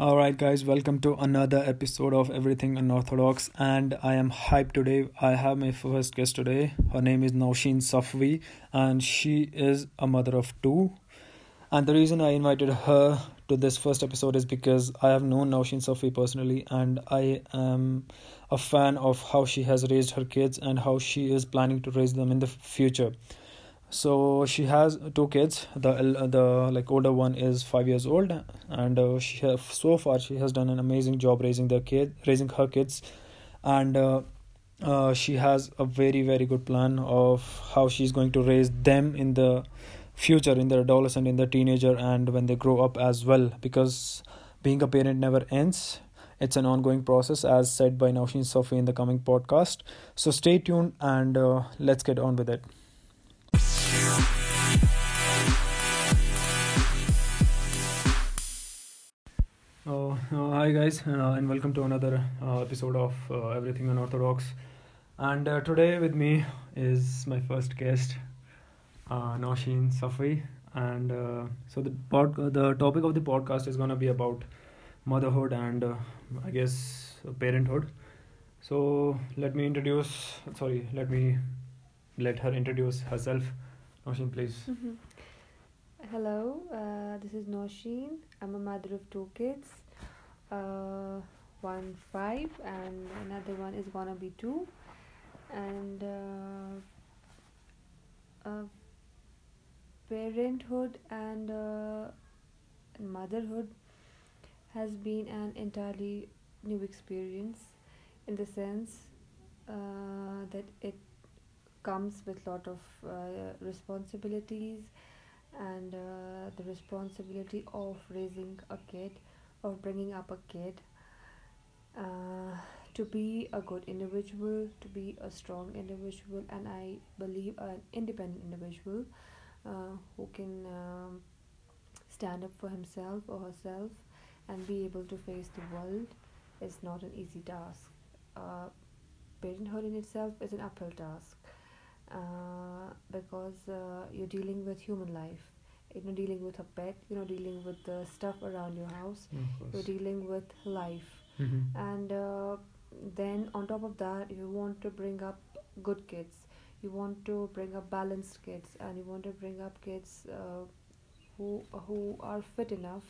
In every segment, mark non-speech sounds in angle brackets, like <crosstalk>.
All right, guys, welcome to another episode of Everything Unorthodox. And I am hyped today. I have my first guest today. Her name is Nausheen Safwi, and she is a mother of two. And the reason I invited her to this first episode is because I have known Nausheen Safwi personally, and I am a fan of how she has raised her kids and how she is planning to raise them in the future so she has two kids. The the like older one is 5 years old and uh, she have so far she has done an amazing job raising the kid raising her kids. And uh, uh, she has a very very good plan of how she's going to raise them in the future in their adolescent in the teenager and when they grow up as well. Because being a parent never ends. It's an ongoing process as said by Nausheen Safwi in the coming podcast. So stay tuned and uh, let's get on with it Uh, hi guys, uh, and welcome to another uh, episode of uh, Everything Unorthodox. And uh, today with me is my first guest, uh, Safwi. And so the pod- the topic of the podcast is gonna be about motherhood and I guess parenthood. So let me introduce. Sorry, let me let her introduce herself. Nausheen, please. Mm-hmm. Hello, uh, this is Nausheen. I'm a mother of two kids. Uh, one five and another one is gonna be two. And uh, uh, parenthood and motherhood has been an entirely new experience in the sense uh, that it comes with lot of uh, responsibilities and uh, the responsibility of raising a kid of bringing up a kid uh, to be a good individual to be a strong individual and i believe an independent individual uh, who can um, stand up for himself or herself and be able to face the world is not an easy task. Uh, parenthood in itself is an uphill task uh, because uh, you're dealing with human life. You're not dealing with a pet. You're not dealing with the stuff around your house. You're dealing with life. Mm-hmm. and uh, then on top of that you want to bring up good kids. You want to bring up balanced kids. And you want to bring up kids uh, who who are fit enough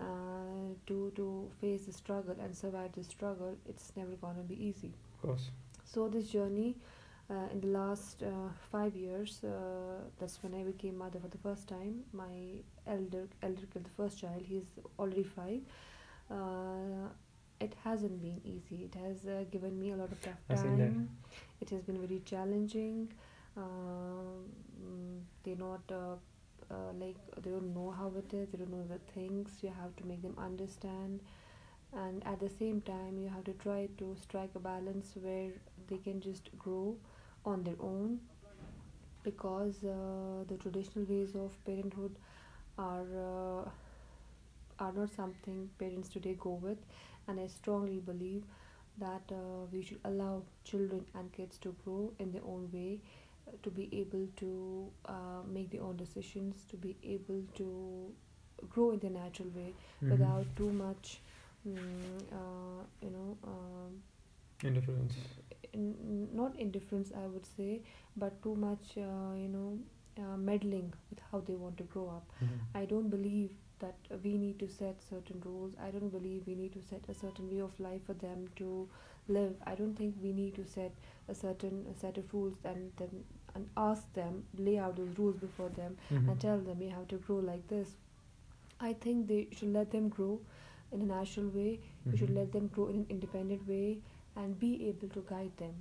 uh, to to face the struggle and survive the struggle. It's never gonna be easy. Of course. so this journey in the last uh, five years uh, that's when i became mother for the first time. My elder elder kid the first child. He's already five. Uh, it hasn't been easy. It has uh, given me a lot of tough I seen that. time. It has been very challenging. Um, they're not uh, uh, like they don't know how it is. They don't know the things. You have to make them understand. And at the same time you have to try to strike a balance where they can just grow on their own because uh, the traditional ways of parenthood are uh, are not something parents today go with and i strongly believe that uh, we should allow children and kids to grow in their own way to be able to uh, make their own decisions to be able to grow in their natural way Mhm. without too much mm, uh, you know um, Indifference. In, not indifference i would say but too much uh, you know uh, meddling with how they want to grow up. Mm-hmm. i don't believe that we need to set certain rules. I don't believe we need to set a certain way of life for them to live. I don't think we need to set a certain a set of rules and then and ask them lay out those rules before them Mm-hmm. and tell them you have to grow like this. I think they should let them grow in a natural way. You should let them grow in an independent way and be able to guide them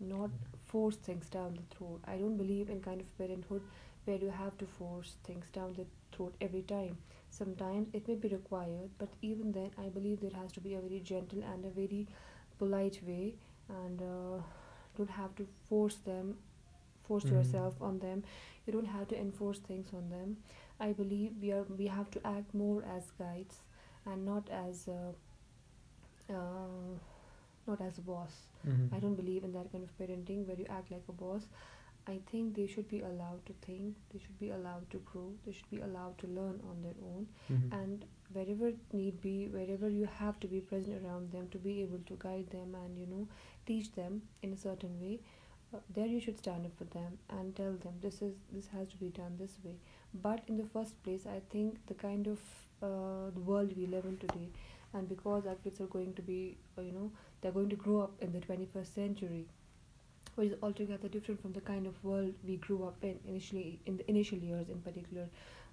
not force things down the throat. I don't believe in kind of parenthood where you have to force things down the throat every time. Sometimes it may be required but even then i believe there has to be a very gentle and a very polite way and uh, don't have to force them force Mhm. yourself on them. You don't have to enforce things on them. I believe we are we have to act more as guides and not as uh, uh, not as a boss Mm-hmm. I don't believe in that kind of parenting where you act like a boss. I think they should be allowed to think, they should be allowed to grow, they should be allowed to learn on their own, Mhm. and wherever need be, wherever you have to be present around them to be able to guide them and you know teach them in a certain way, uh, there you should stand up for them and tell them this is this has to be done this way. But in the first place, I think the kind of uh, the world we live in today, and because our kids are going to be, uh, you know, they're going to grow up in the 21st century which is altogether different from the kind of world we grew up in initially in the initial years in particular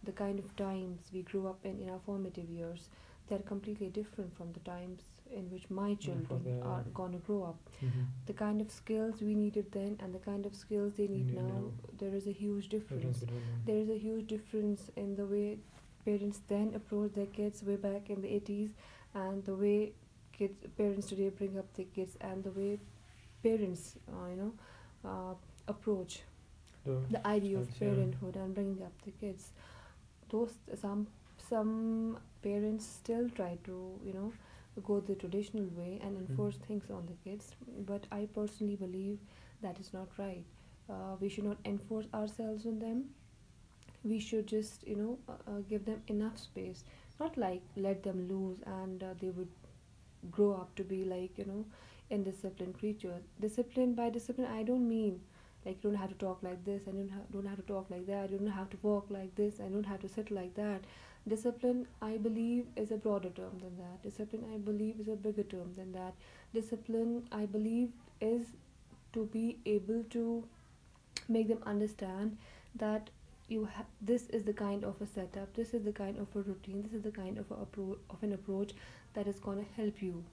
the kind of times we grew up in in our formative years they're completely different from the times in which my children are going to grow up Mhm. the kind of skills we needed then and the kind of skills they need Need now, now. there is a huge Difference difference between them. there is a huge difference in the way parents then approached their kids way back in the 80s and the way kids parents today bring up their kids and the way parents uh, you know uh, approach The- the idea of Kids, yeah. parenthood and bringing up the kids those some some parents still try to you know go the traditional way and Mm-hmm. enforce things on the kids but i personally believe that is not right uh, we should not enforce ourselves on them we should just you know uh, uh, give them enough space not like let them loose and uh, they would grow up to be like you know indisciplined creatures discipline by discipline i don't mean like you don't have to talk like this i don't, ha- don't have to talk like that you don't have to walk like this i don't have to sit like that. Discipline i believe is a broader term than that. Discipline i believe is a bigger term than that. Discipline i believe is to be able to make them understand that you ha- this is the kind of a setup this is the kind of a routine this is the kind of a appro- of an approach that is going to help you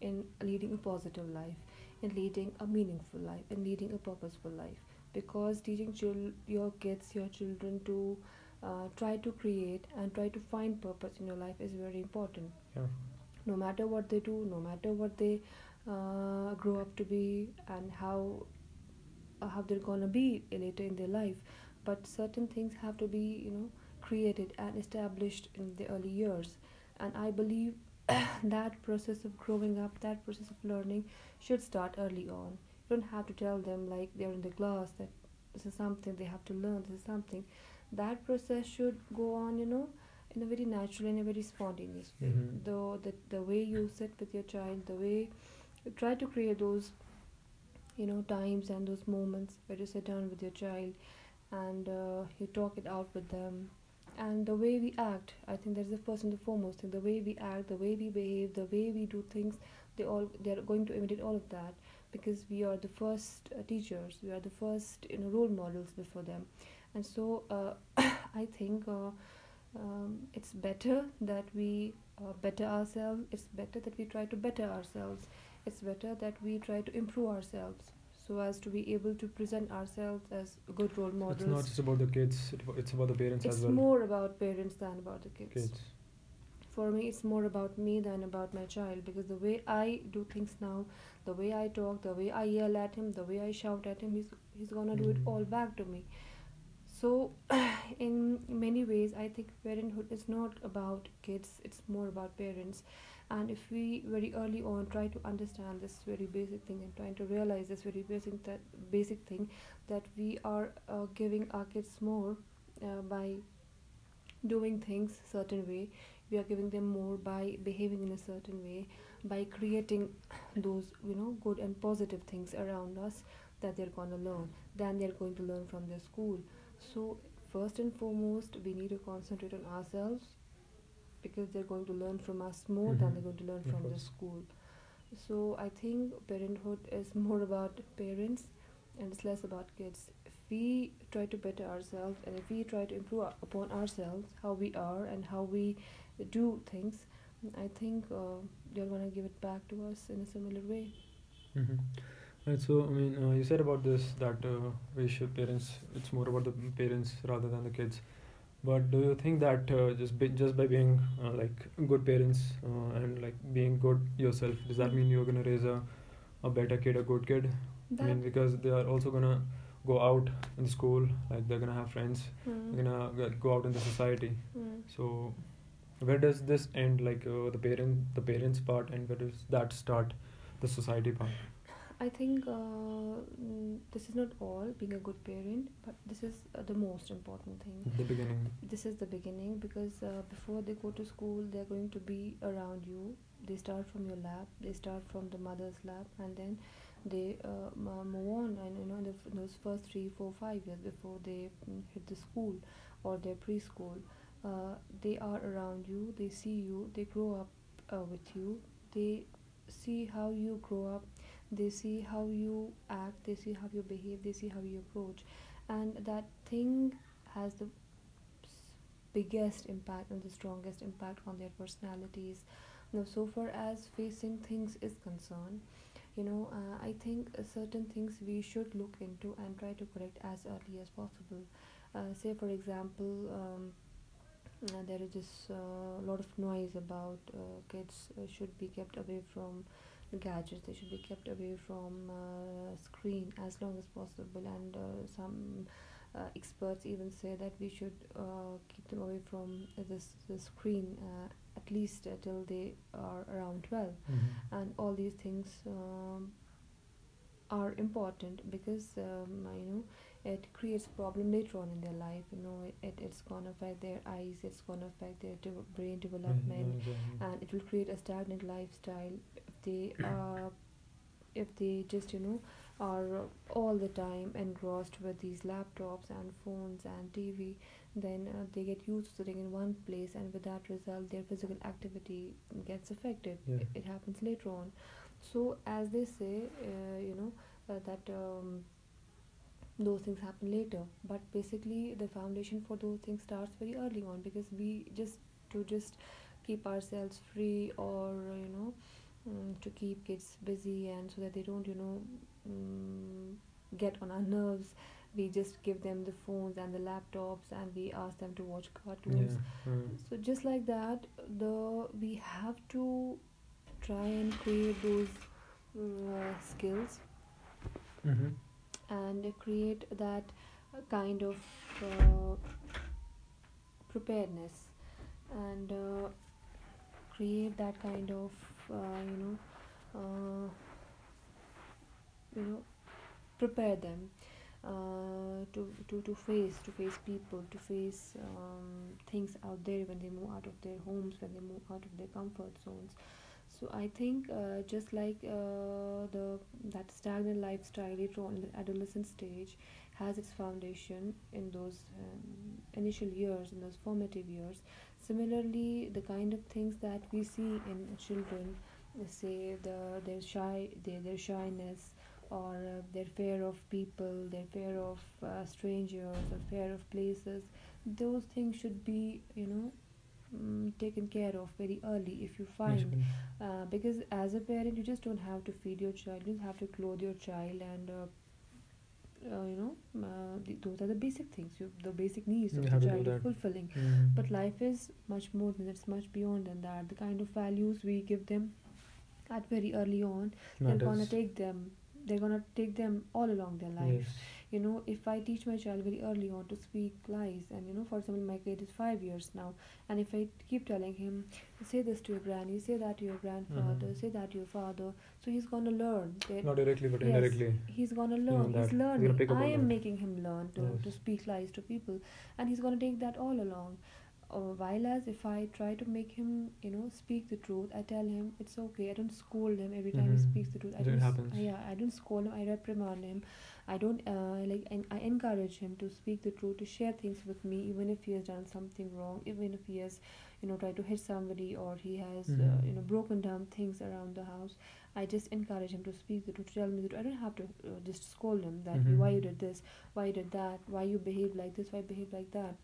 in leading a positive life in leading a meaningful life in leading a purposeful life because teaching chil- your kids your children to uh, try to create and try to find purpose in your life is very important Yeah. no matter what they do no matter what they uh, grow up to be and how uh, how they're gonna be later in their life but certain things have to be you know created and established in the early years. And i believe <coughs> that process of growing up that process of learning should start early on. You don't have to tell them like they're in the class that this is something they have to learn this is something. That process should go on you know in a very natural and a very spontaneous way. Mhm. the, the the way you sit with your child the way you try to create those you know times and those moments where you sit down with your child and uh, you talk it out with them. And the way we act i think that's the first and the foremost thing. The way we act the way we behave the way we do things they all they're going to imitate all of that because we are the first uh, teachers. We are the first you know role models before them. And so uh, <coughs> i think uh, um, it's better that we uh, better ourselves. It's better that we try to better ourselves. It's better that we try to improve ourselves so as to be able to present ourselves as good role models It's not just about the kids, it, it's about the parents it's as well. It's more about parents than about the kids. kids. For me, it's more about me than about my child because the way I do things now, the way I talk, the way I yell at him, the way I shout at him, he's he's gonna do it Mm. all back to me. So, <clears throat> in many ways, I think parenthood is not about kids; it's more about parents. And if we very early on try to understand this very basic thing and trying to realize this very basic that basic thing that we are uh, giving our kids more uh, by doing things certain way we are giving them more by behaving in a certain way by creating those you know good and positive things around us that they're going to learn than they're going to learn from their school. So first and foremost we need to concentrate on ourselves because they're going to learn from us more than Mhm. they're going to learn from the school so i think parenthood is more about parents and it's less about kids if we try to better ourselves and if we try to improve upon ourselves how we are and how we do things i think uh, they're going to give it back to us in a similar way hmm Right. So I mean, uh, you said about this that uh, we should parents. It's more about the parents rather than the kids. But do you think that uh, just be, just by being uh, like good parents uh, and like being good yourself, does that mean you're gonna raise a, a better kid, a good kid? I mean, because they are also gonna go out in school, like they're gonna have friends, Mm, they're gonna go out in the society. mm. So, where does this end? Like uh, the parent, the parents part, and where does that start? The society part. I think uh, mm, this is not all being a good parent, but this is uh, the most important thing. the beginning This is the beginning because uh, before they go to school, they're going to be around you. They start from your lap, they start from the mother's lap, and then they uh, move on. And you know, the, f- those first three, four, five years before they mm, hit the school or their preschool, uh, they are around you, they see you, they grow up uh, with you, they see how you grow up they see how you act they see how you behave they see how you approach. And that thing has the biggest impact and the strongest impact on their personalities. Now so far as facing things is concerned you know uh, i think certain things we should look into and try to correct as early as possible. Uh, say for example um, uh, there is this uh, lot of noise about uh, kids uh, should be kept away from gadgets they should be kept away from uh, screen as long as possible. And uh, some uh, experts even say that we should uh, keep them away from this the screen uh, at least uh, till they are around 12 Mhm. and all these things um, are important because um, you know it creates problem later on in their life you know it, it it's gonna affect their eyes it's gonna affect their de- brain development. Yeah, yeah, and it will create a stagnant lifestyle if they uh, if they just you know are all the time engrossed with these laptops and phones and TV then uh, they get used to sitting in one place and with that result their physical activity gets affected. Yeah. it, it happens later on. So as they say uh, you know uh, that um, those things happen later. But basically the foundation for those things starts very early on because we just to just keep ourselves free or you know mm, to keep kids busy and so that they don't you know mm, get on our nerves we just give them the phones and the laptops and we ask them to watch cartoons yeah. mm. so just like that the we have to try and create those uh, skills Mhm. and create that kind of uh, preparedness and uh, create that kind of you know uh, you know prepare them uh, to, to, to face to face people to face um, things out there when they move out of their homes when they move out of their comfort zones. So I think uh, just like uh, the that stagnant lifestyle later on in the adolescent stage has its foundation in those um, initial years in those formative years similarly the kind of things that we see in children say the their shy their, their shyness or uh, their fear of people their fear of uh, strangers or fear of places those things should be you know mm, taken care of very early if you find uh, because as a parent you just don't have to feed your child you just have to clothe your child and uh, you know uh, th- those are the basic things. You, the basic needs of the have to do child fulfilling. Mhm. but life is much more than it's much beyond than that. The kind of values we give them at very early on they're gonna take them. They're gonna take them all along their life. Yes. You know if i teach my child very early on to speak lies and you know for example my kid is five years now and if i keep telling him say this to your granny say that to your grandfather Mhm. say that to your father so he's gonna learn Not directly, but Yes. indirectly. he's gonna learn he's He's learning pick i am that. making him learn to, to speak lies to people and he's gonna take that all along uh, while as if i try to make him you know speak the truth i tell him it's okay i don't scold him every time he Mhm. speaks the truth i It don't happens. yeah i don't scold him i reprimand him i don't uh, like and i encourage him to speak the truth to share things with me even if he has done something wrong even if he has you know tried to hit somebody or he has uh, Mhm. you know broken down things around the house i just encourage him to speak the truth to tell me the truth i don't have to uh, just scold him that Mhm. why you did this why you did that why you behave like this why you behave like that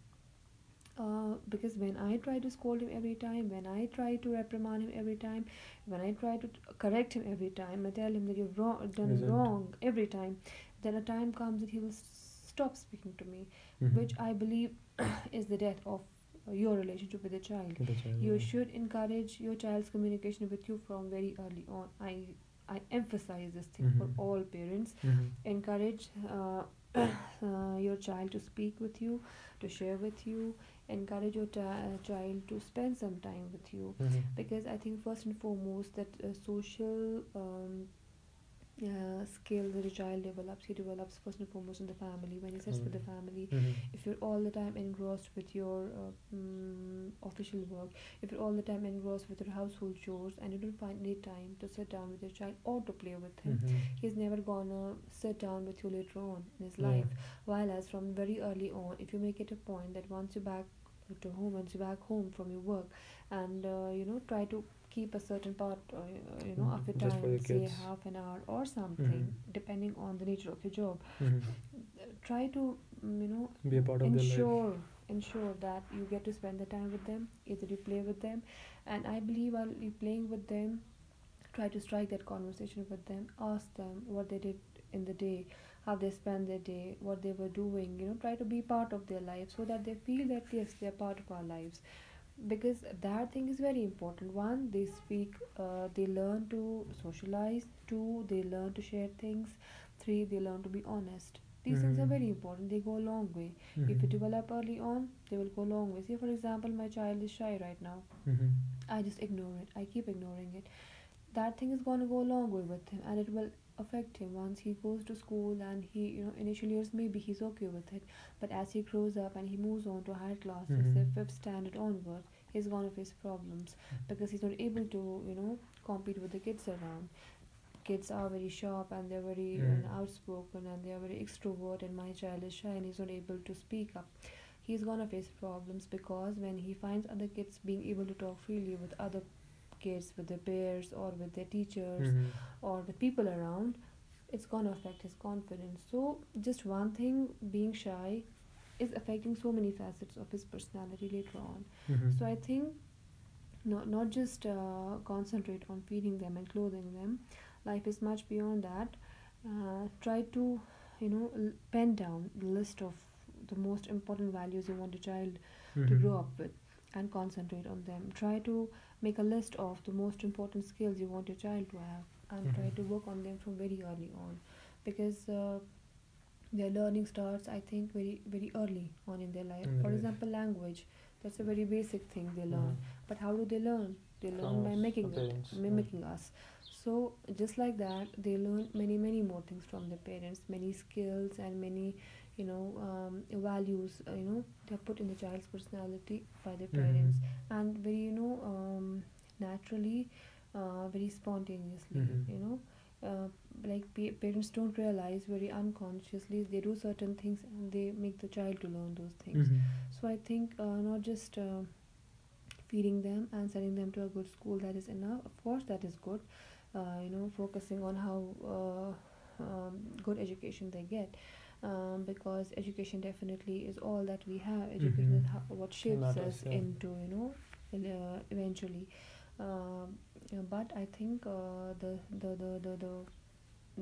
uh, because when I try to scold him every time, when I try to reprimand him every time, when I try to t- correct him every time, I tell him that you've wrong, done Result. wrong every time, then a time comes that he will stop speaking to me, Mhm. which I believe <clears throat> is the death of uh, your relationship with the child. The child, You yeah. should encourage your child's communication with you from very early on. I I emphasize this thing Mhm. for all parents Mhm. encourage uh, <clears throat> uh, your child to speak with you to share with you encourage your ti- child to spend some time with you Mhm. because i think first and foremost that uh, social um, uh, skills that a child develops, he develops first and foremost in the family. When he sits with the family, Mhm. if you're all the time engrossed with your uh, mm, official work, if you're all the time engrossed with your household chores, and you don't find any time to sit down with your child or to play with him, Mhm. he's never gonna sit down with you later on in his Yeah. life. While as from very early on, if you make it a point that once you're back to home, once you're back home from your work, and uh, you know try to keep a certain part, uh, you know, of your Mm, just time, your say half an hour or something, Mhm. depending on the nature of your job. Mhm. Try to mm, you know Be a part of ensure ensure that you get to spend the time with them either you play with them and i believe while you're playing with them try to strike that conversation with them ask them what they did in the day how they spend their day what they were doing you know try to be part of their life so that they feel that yes they are part of our lives. Because that thing is very important. One they speak uh, they learn to socialize. Two they learn to share things. Three they learn to be honest. These things are Mhm. very important. They go a long way. If you Mhm. develop early on they will go a long way. Say for example my child is shy right now. Mhm. i just ignore it. I keep ignoring it. That thing is going to go a long way with him and it will affect him once he goes to school and he you know initial years maybe he's okay with it but as he grows up and he moves on to higher classes say Mhm. fifth standard onward he's going to face problems because he's not able to you know compete with the kids around kids are very sharp and they're very Mm. outspoken and they're very extrovert and my child is shy and he's not able to speak up he's gonna face problems because when he finds other kids being able to talk freely with other kids with their peers or with their teachers Mhm. or the people around it's gonna affect his confidence so just one thing being shy is affecting so many facets of his personality later on Mhm. so I think not not just uh, concentrate on feeding them and clothing them. Life is much beyond that. Uh, try to you know l- pen down the list of the most important values you want a child to Mhm. grow up with and concentrate on them. Try to make a list of the most important skills you want your child to have and try Mhm. to work on them from very early on because uh, their learning starts I think very very early on in their life. Their For example, language. That's a very basic thing they learn. Mhm. But how do they learn? They learn From by making it, mimicking us. So just like that, they learn many many more things from their parents, many skills and many, you know, um, values. Uh, you know, they're put in the child's personality by their Mhm. parents, and very you know um, naturally, uh, very spontaneously. Mhm. You know. Uh, like pa- parents don't realize very unconsciously they do certain things and they make the child to learn those things Mhm. so I think uh, not just uh, feeding them and sending them to a good school that is enough. Of course, that is good. Uh, you know, focusing on how uh, um, good education they get, um, because education definitely is all that we have. Education is Mhm. how, what shapes us yeah. into you know, in, uh, eventually. Um, but I think uh, the, the the the the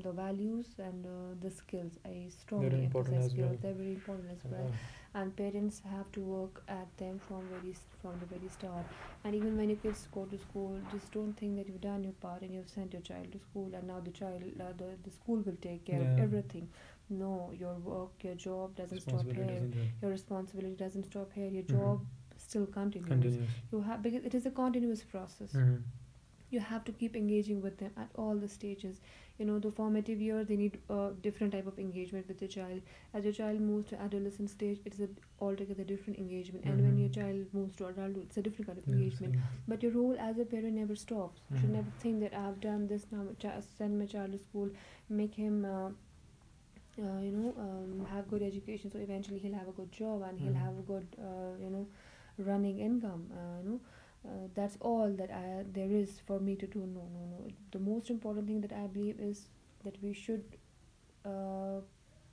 the values and uh, the skills I strongly important emphasize as skills. well. They're very important as well and parents have to work at them from very s- from the very start and even when your kids go to school just don't think that you've done your part and you've sent your child to school and now the child uh, the, the school will take care of everything no your work your job doesn't stop here. doesn't your responsibility doesn't stop here. Your Mhm. job still continues. Continues. you have because it is a continuous process. Mhm. you have to keep engaging with them at all the stages. You know the formative year they need a different type of engagement with the child. As your child moves to adolescent stage it's a altogether different engagement. And when Mhm. your child moves to adulthood it's a different kind of Yeah, engagement. But your role as a parent never stops. You should Mhm. never think that i've done this now send my child to school make him uh, uh, you know um, have good education so eventually he'll have a good job and he'll Mhm. have a good uh, you know running income uh, you know. Uh, that's all that I, there is for me to do. No no no. The most important thing that i believe is that we should uh,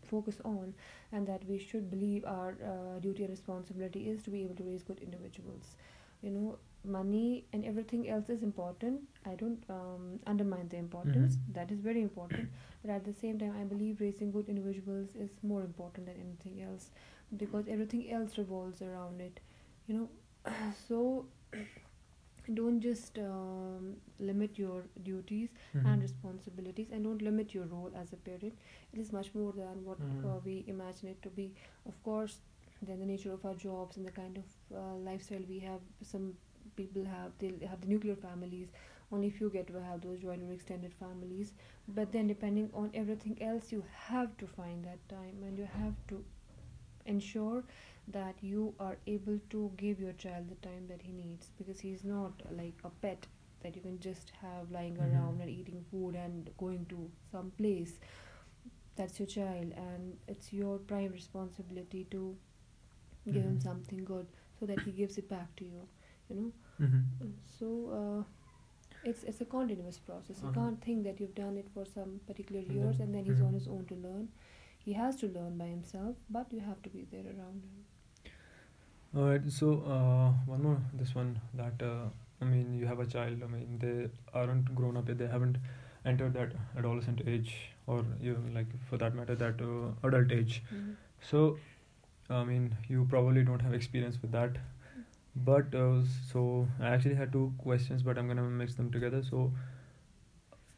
focus on and that we should believe our uh, duty and responsibility is to be able to raise good individuals. You know money and everything else is important i don't um, undermine the importance Mhm. that is very important but at the same time i believe raising good individuals is more important than anything else because everything else revolves around it you know <clears throat> so <clears throat> don't just um, limit your duties Mhm. and responsibilities and don't limit your role as a parent it is much more than what Mhm. uh, we imagine it to be of course then the nature of our jobs and the kind of uh, lifestyle we have some people have they have the nuclear families only few get to have those joint or extended families but then depending on everything else you have to find that time and you have to ensure that you are able to give your child the time that he needs because he's not like a pet that you can just have lying Mhm. around and eating food and going to some place that's your child and it's your prime responsibility to give him Mhm. something good so that he gives it back to you you know Mm-hmm. so uh, it's it's a continuous process you Uh-huh. can't think that you've done it for some particular And years and then he's on Mhm. his own to learn he has to learn by himself but you have to be there around him All right. So uh, one more. This one that uh, I mean, you have a child. I mean, they aren't grown up yet. They haven't entered that adolescent age, or you like for that matter, that uh, adult age. Mhm. So, I mean, you probably don't have experience with that. But uh, so I actually had two questions, but I'm gonna mix them together. So,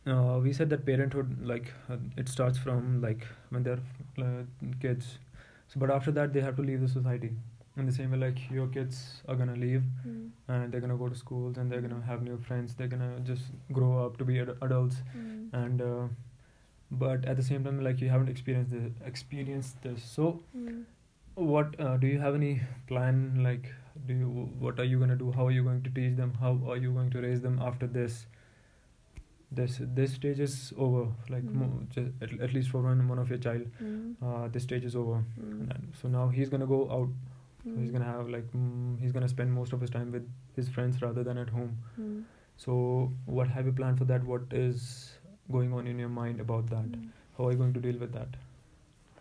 uh, we said that parenthood, like, uh, it starts from like when they're uh, kids. So, but after that, they have to leave the society. In the same way, like your kids are gonna leave Mm. and they're gonna go to schools and they're gonna have new friends. They're gonna just grow up to be ad- adults Mm. and. Uh, but at the same time, like you haven't experienced this, experienced this. So, Mm. what uh, do you have any plan like do you what are you going to do? How are you going to teach them? How are you going to raise them after this? This this stage is over like Mm. mo- just, at, at least for one, one of your child. Mm. uh, this stage is over. Mm. so now he's going to go out. So he's Mm. going to have like mm, he's going to spend most of his time with his friends rather than at home. Mm. so what have you planned for that? What is going on in your mind about that? How are you going to deal with that?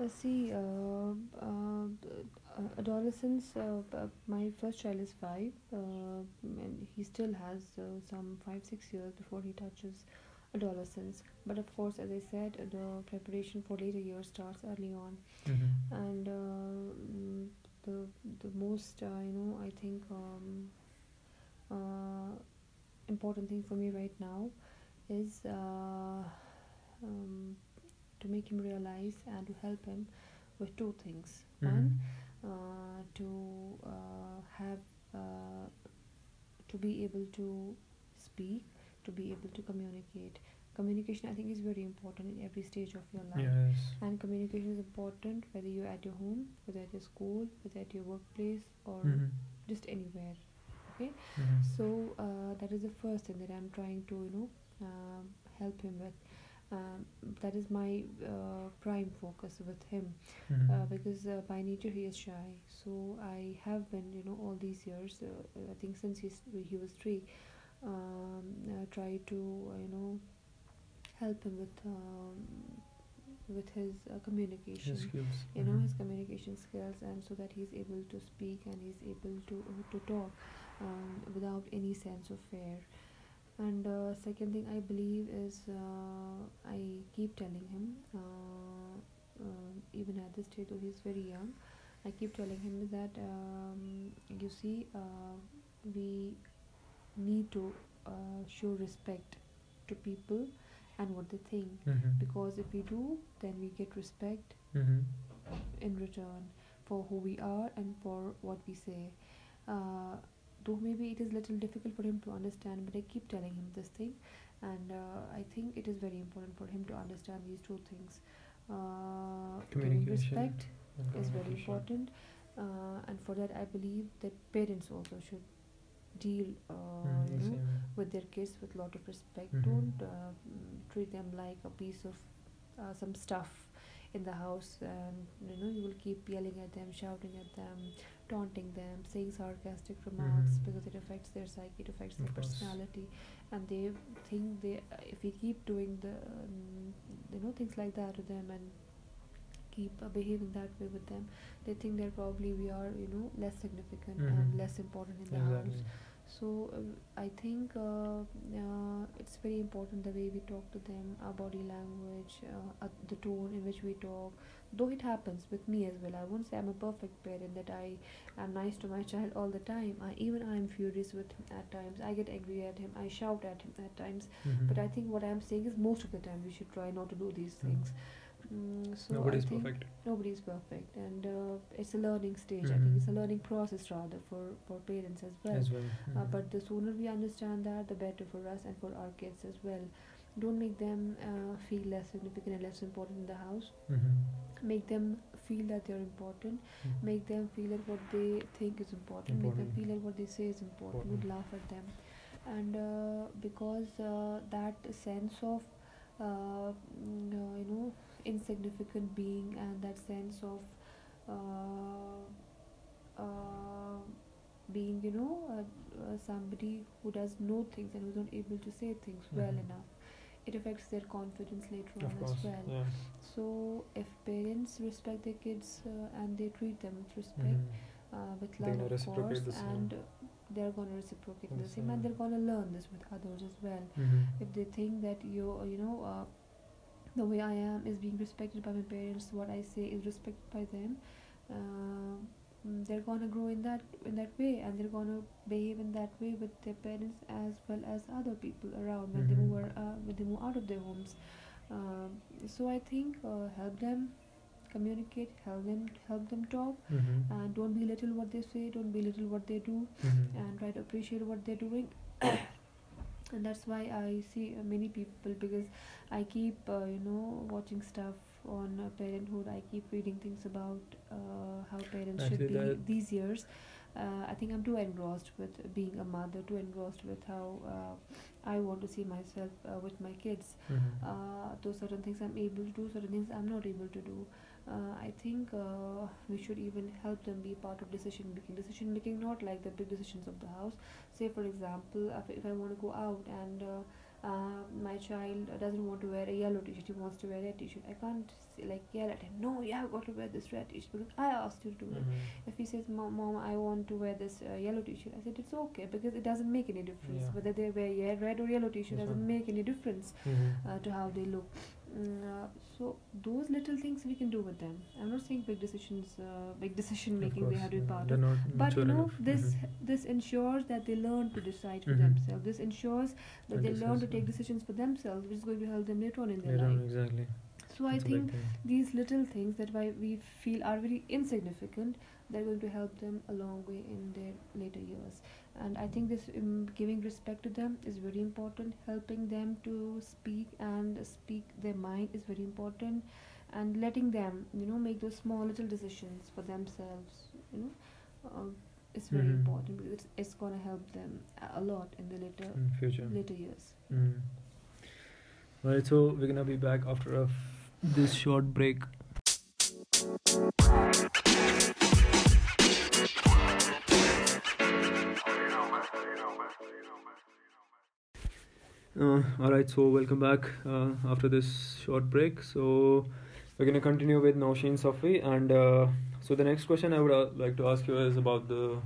Uh, see, uh, uh, adolescence. Uh, my first child is five, uh, and he still has uh, some five, six years before he touches adolescence. But of course, as I said, the preparation for later years starts early on, mm-hmm. and mm, the the most uh, you know I think um, uh, important thing for me right now is uh, um, to make him realize and to help him with two things. One, uh, to uh, have uh, to be able to speak, to be able to communicate. Communication, I think, is very important in every stage of your life. yes And communication is important whether you're at your home, whether at your school, whether at your workplace, or mm-hmm. just anywhere. Mm-hmm. So uh, that is the first thing that I'm trying to you know um, help him with. Um, that is my uh, prime focus with him Mm-hmm. uh, because uh, by nature he is shy. So I have been you know all these years. Uh, I think since he's, he was three, um, uh, try to uh, you know help him with um, with his uh, communication His skills. you know Mhm. his communication skills and so that he's able to speak and he's able to to talk um, without any sense of fear and uh, second thing i believe is uh, i keep telling him uh, um even at this stage though he's very young i keep telling him that um, you see uh, we need to uh, show respect to people and what they think Mhm. because if we do then we get respect Mhm. in return for who we are and for what we say. Though maybe it is little difficult for him to understand, but I keep telling him this thing, and uh, I think it is very important for him to understand these two things. Uh, respect is very important, uh, and for that I believe that parents also should deal, uh, Mhm, you know, with their kids with a lot of respect. Mhm. Don't uh, mm, treat them like a piece of uh, some stuff in the house, and you know you will keep yelling at them, shouting at them, taunting them, saying sarcastic remarks Mhm. because it affects their psyche, it affects their personality, and they think they if we keep doing the um, you know things like that to them and keep uh, behaving that way with them they think that probably we are you know less significant Mhm. and less important in the house so uh, I think uh, uh, it's very important the way we talk to them, our body language, uh, uh, the tone in which we talk. Though it happens with me as well, I won't say I'm a perfect parent that I am nice to my child all the time. I even I am furious with him at times. I get angry at him. I shout at him at times. Mhm. But I think what I'm saying is most of the time we should try not to do these Mm. things Mm, so Nobody's I perfect. nobody's perfect, and uh, it's a learning stage. I Mhm. think it's a learning process rather for for parents as well. As well. Uh, Mhm. but the sooner we understand that, the better for us and for our kids as well. Don't make them uh, feel less significant and less important in the house. Mhm. Make them feel that they're important. Mhm. Make them feel that what they think is important. Make them feel that what they say is important. Would Important. laugh at them, and uh, because uh, that sense of uh, mm, uh, you know insignificant being and that sense of uh, uh, being you know uh, uh, somebody who does know things and who's not able to say things well Mhm. enough it affects their confidence later Of on course. as well Yeah. so if parents respect their kids uh, and they treat them with respect Mhm. uh, with love of course the and they're going to reciprocate the The same and they're going to learn this with others as well Mhm. if they think that you you know uh, the way I am is being respected by my parents what I say is respected by them uh, they're gonna grow in that in that way and they're gonna behave in that way with their parents as well as other people around when they Mhm. move uh, when they move out of their homes um, so I think uh, help them communicate help them help them talk Mhm. and don't belittle what they say don't belittle what they do Mhm. and try to appreciate what they're doing <coughs> and that's why i see uh, many people because i keep uh, you know watching stuff on uh, parenthood i keep reading things about uh, how parents Actually, should be these years uh, i think i'm too engrossed with being a mother too engrossed with how uh, i want to see myself uh, with my kids Mhm. uh, those certain things I'm able to do, certain things I'm not able to do. Uh, I think uh, we should even help them be part of decision making. Decision making, not like the big decisions of the house. Say, for example, if I want to go out and uh, my child doesn't want to wear a yellow t-shirt, he wants to wear a red t-shirt. I can't say, like yell at him. No, you have got to wear this red t-shirt because I asked you to do it. Mhm. If he says, "Mom, mom, I want to wear this uh, yellow T-shirt," I said, "It's okay because it doesn't make any difference Yeah. whether they wear yeah, red or yellow T-shirt. That's Doesn't right. make any difference Mhm. uh, to how they look." Mm, uh, so those little things we can do with them. I'm not saying big decisions, uh, big decision making they have to be part of. But you know, enough. this Mhm. this ensures that they learn to decide for Mhm. themselves. This ensures that And they learn to take decisions for themselves, which is going to help them later on in their Later on, life. exactly. So I That's big think these little things that why we feel are very insignificant they're going to help them a long way in their later years and i think this um, giving respect to them is very important helping them to speak and speak their mind is very important and letting them you know make those small little decisions for themselves you know uh, it's very Mhm. important because it's, it's going to help them a- lot in the later In future. later years Mm. Right, so we're gonna be back after a f- this short break. Uh, all right, so welcome back uh, after this short break. So we're gonna continue with Nausheen Safi, and uh, so the next question I would uh, like to ask you is about the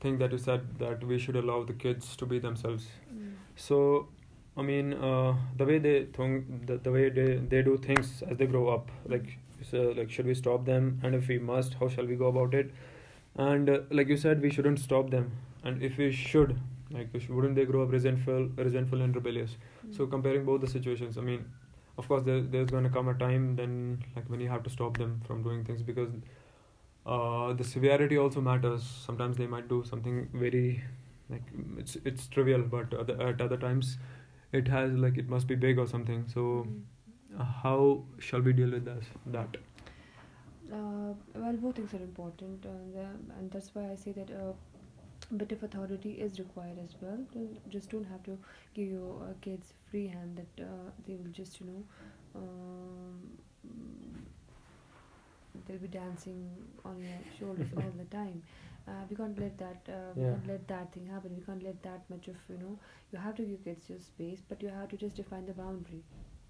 thing that you said that we should allow the kids to be themselves. Mm. So, I mean, uh, the way they think, the, the way they, they do things as they grow up, like, so, like, should we stop them? And if we must, how shall we go about it? And uh, like you said, we shouldn't stop them. And if we should, like, wouldn't they grow up resentful, resentful and rebellious? So Mm. comparing both the situations, I mean, of course, there, there's going to come a time then, like, when you have to stop them from doing things because uh, the severity also matters. Sometimes they might do something very, like, it's it's trivial, but other, at other times, it has like it must be big or something. So, Mm. uh, how shall we deal with this? That. Uh, well, both things are important, and, uh, and that's why I say that a bit of authority is required as well. You just don't have to give your uh, kids free hand that uh, they will just, you know, um, they'll be dancing on your shoulders <laughs> all the time. Uh, we can't let that. Uh, we Yeah. can't let that thing happen. We can't let that much of you know. You have to give kids your space, but you have to just define the boundary.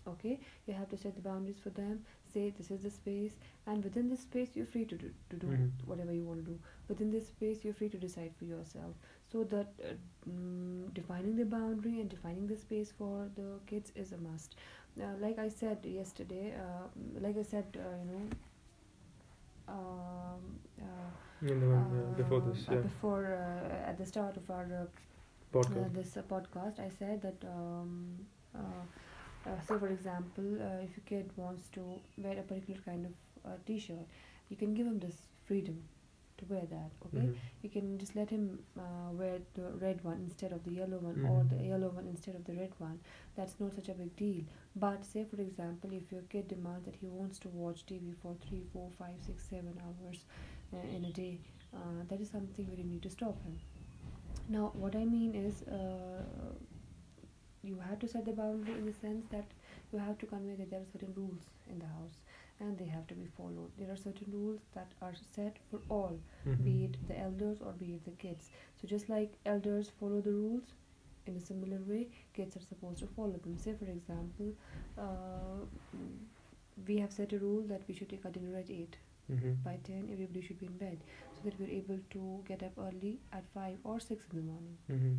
Okay, you have to set the boundaries for them. Say this is the space, and within this space, you're free to do, to do Mhm. whatever you want to do. Within this space, you're free to decide for yourself. So that uh, mm, defining the boundary and defining the space for the kids is a must. Uh, like I said yesterday, uh, like I said, uh, you know. Um, uh, In the one, yeah, before this, uh, yeah, before uh, at the start of our uh, uh, podcast. this uh, podcast, I said that um, uh, so for example uh, if your kid wants to wear a particular kind of uh, t-shirt you can give him this freedom to wear that okay Mhm. you can just let him uh, wear the red one instead of the yellow one or Mhm. the yellow one instead of the red one that's not such a big deal but say for example if your kid demands that he wants to watch tv for three four five six seven hours uh, in a day uh, that is something where you need to stop him now what i mean is uh, you have to set the boundary in the sense that you have to convey that there are certain rules in the house and they have to be followed there are certain rules that are set for all Mhm. be it the elders or be it the kids. So just like elders follow the rules, in a similar way, kids are supposed to follow them. Say, for example, uh, we have set a rule that we should take our dinner at eight. Mhm. By ten, everybody should be in bed, so that we're able to get up early at five or six in the morning. Mhm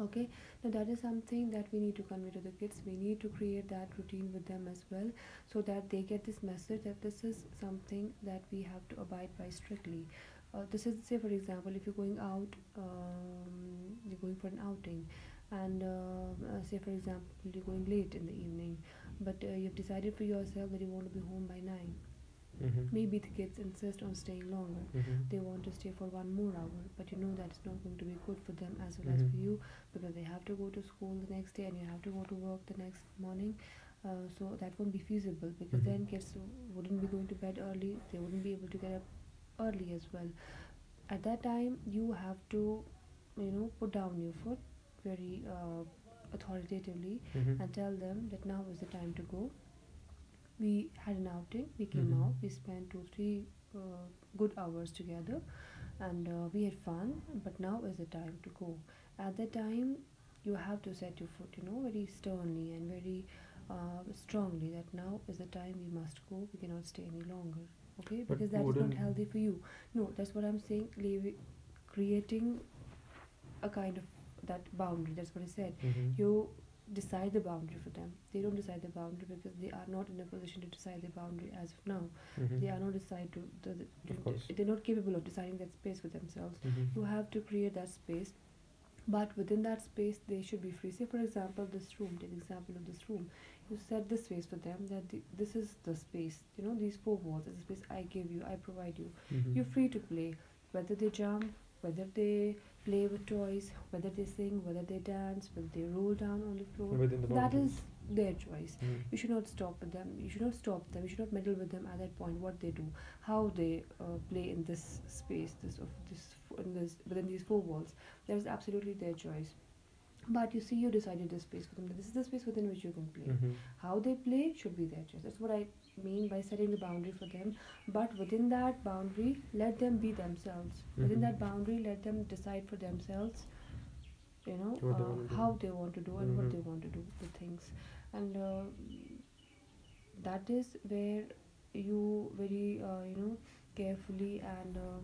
okay? Now that is something that we need to convey to the kids. We need to create that routine with them as well so that they get this message that this is something that we have to abide by strictly. Uh, this is say for example if you're going out um, you're going for an outing and uh, uh say for example you're going late in the evening but uh, you've decided for yourself that you want to be home by 9 Mm-hmm. Maybe the kids insist on staying longer. Mm-hmm. They want to stay for one more hour, but you know that it's not going to be good for them as well as mm-hmm. for you because they have to go to school the next day and you have to go to work the next morning. Uh, so that won't be feasible because mm-hmm. then kids wouldn't be going to bed early. They wouldn't be able to get up early as well. At that time, you have to, you know, put down your foot very uh, authoritatively mm-hmm. and tell them that now is the time to go we had an outing, we came Mhm. out, we spent two, three uh, good hours together, and uh, we had fun, but now is the time to go. At that time, you have to set your foot, you know, very sternly and very uh, strongly that now is the time we must go, we cannot stay any longer. Okay, But because that is not healthy for you. No, that's what I'm saying. Leave, creating a kind of that boundary. That's what I said Mhm. you decide the boundary for them they don't decide the boundary because they are not in a position to decide the boundary as of now Mhm. they are not decide to, the, the, Of course. they're not capable of deciding that space for themselves Mhm. you have to create that space but within that space they should be free say for example this room take example of this room you set this space for them that the, this is the space you know these four walls is the space i give you i provide you Mhm. you're free to play whether they jump whether they play with toys whether they sing whether they dance whether they roll down on the floor. The that is their choice. Mhm. you should not stop with them. You should not stop them. You should not meddle with them at that point what they do how they uh, play in this space this of this in this within these four walls. That is absolutely their choice but you see you decided this space for them. This is the space within which you can play. Mhm. how they play should be their choice. That's what i mean by setting the boundary for them. But within that boundary let them be themselves. Within Mhm. that boundary let them decide for themselves you know What uh, how they want to do and what Mhm. they want to do the things. And uh, that is where you very uh, you know carefully and uh,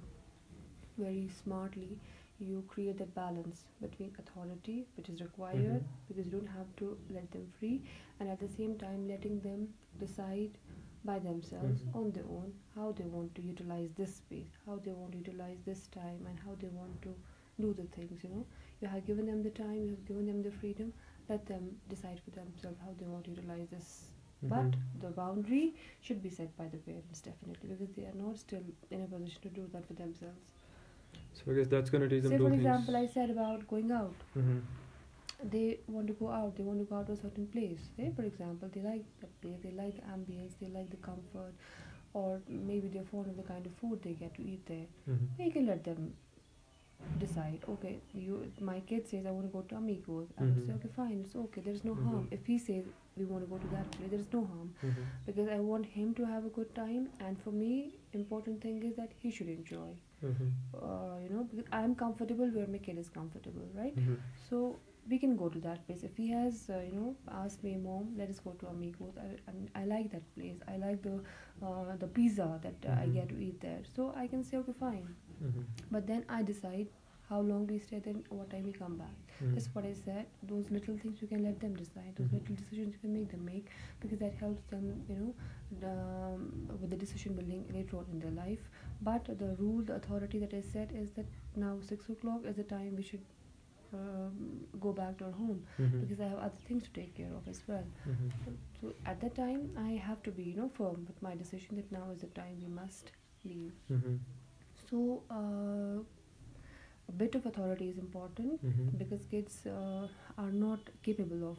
very smartly you create that balance between authority which is required Mhm. because you don't have to let them free and at the same time letting them decide by themselves Mhm. on their own how they want to utilize this space how they want to utilize this time and how they want to do the things you know you have given them the time you have given them the freedom let them decide for themselves how they want to utilize this but Mhm. the boundary should be set by the parents definitely because they are not still in a position to do that for themselves So I guess that's gonna teach them say for things. example i said about going out Mhm. they want to go out they want to go out to a certain place say for example they like the place they like the ambience they like the comfort or maybe they're fond of the kind of food they get to eat there Mhm. you can let them decide okay you my kid says i want to go to amigos i would say Mhm. okay fine it's okay there's no Mhm. harm if he says we want to go to that place there's no harm Mhm. because i want him to have a good time and for me important thing is that he should enjoy Mhm. uh, you know because i'm comfortable where my kid is comfortable right Mhm. so we can go to that place if he has uh, you know asked me mom let us go to amigos i, I, I like that place i like the uh, the pizza that uh, i get to eat there so i can say okay fine Mhm. but then i decide how long we stay then what time we come back Mhm. that's what i said those little things you can let them decide those Mhm. little decisions you can make them make because that helps them you know um, with the decision building later on in their life but the rule the authority that is set is that now six o'clock is the time we should um, go back to our home Mhm. because I have other things to take care of as well. Mhm. So at that time, I have to be, you know, firm with my decision that now is the time we must leave. Mhm. So uh, a bit of authority is important Mhm. because kids uh, are not capable of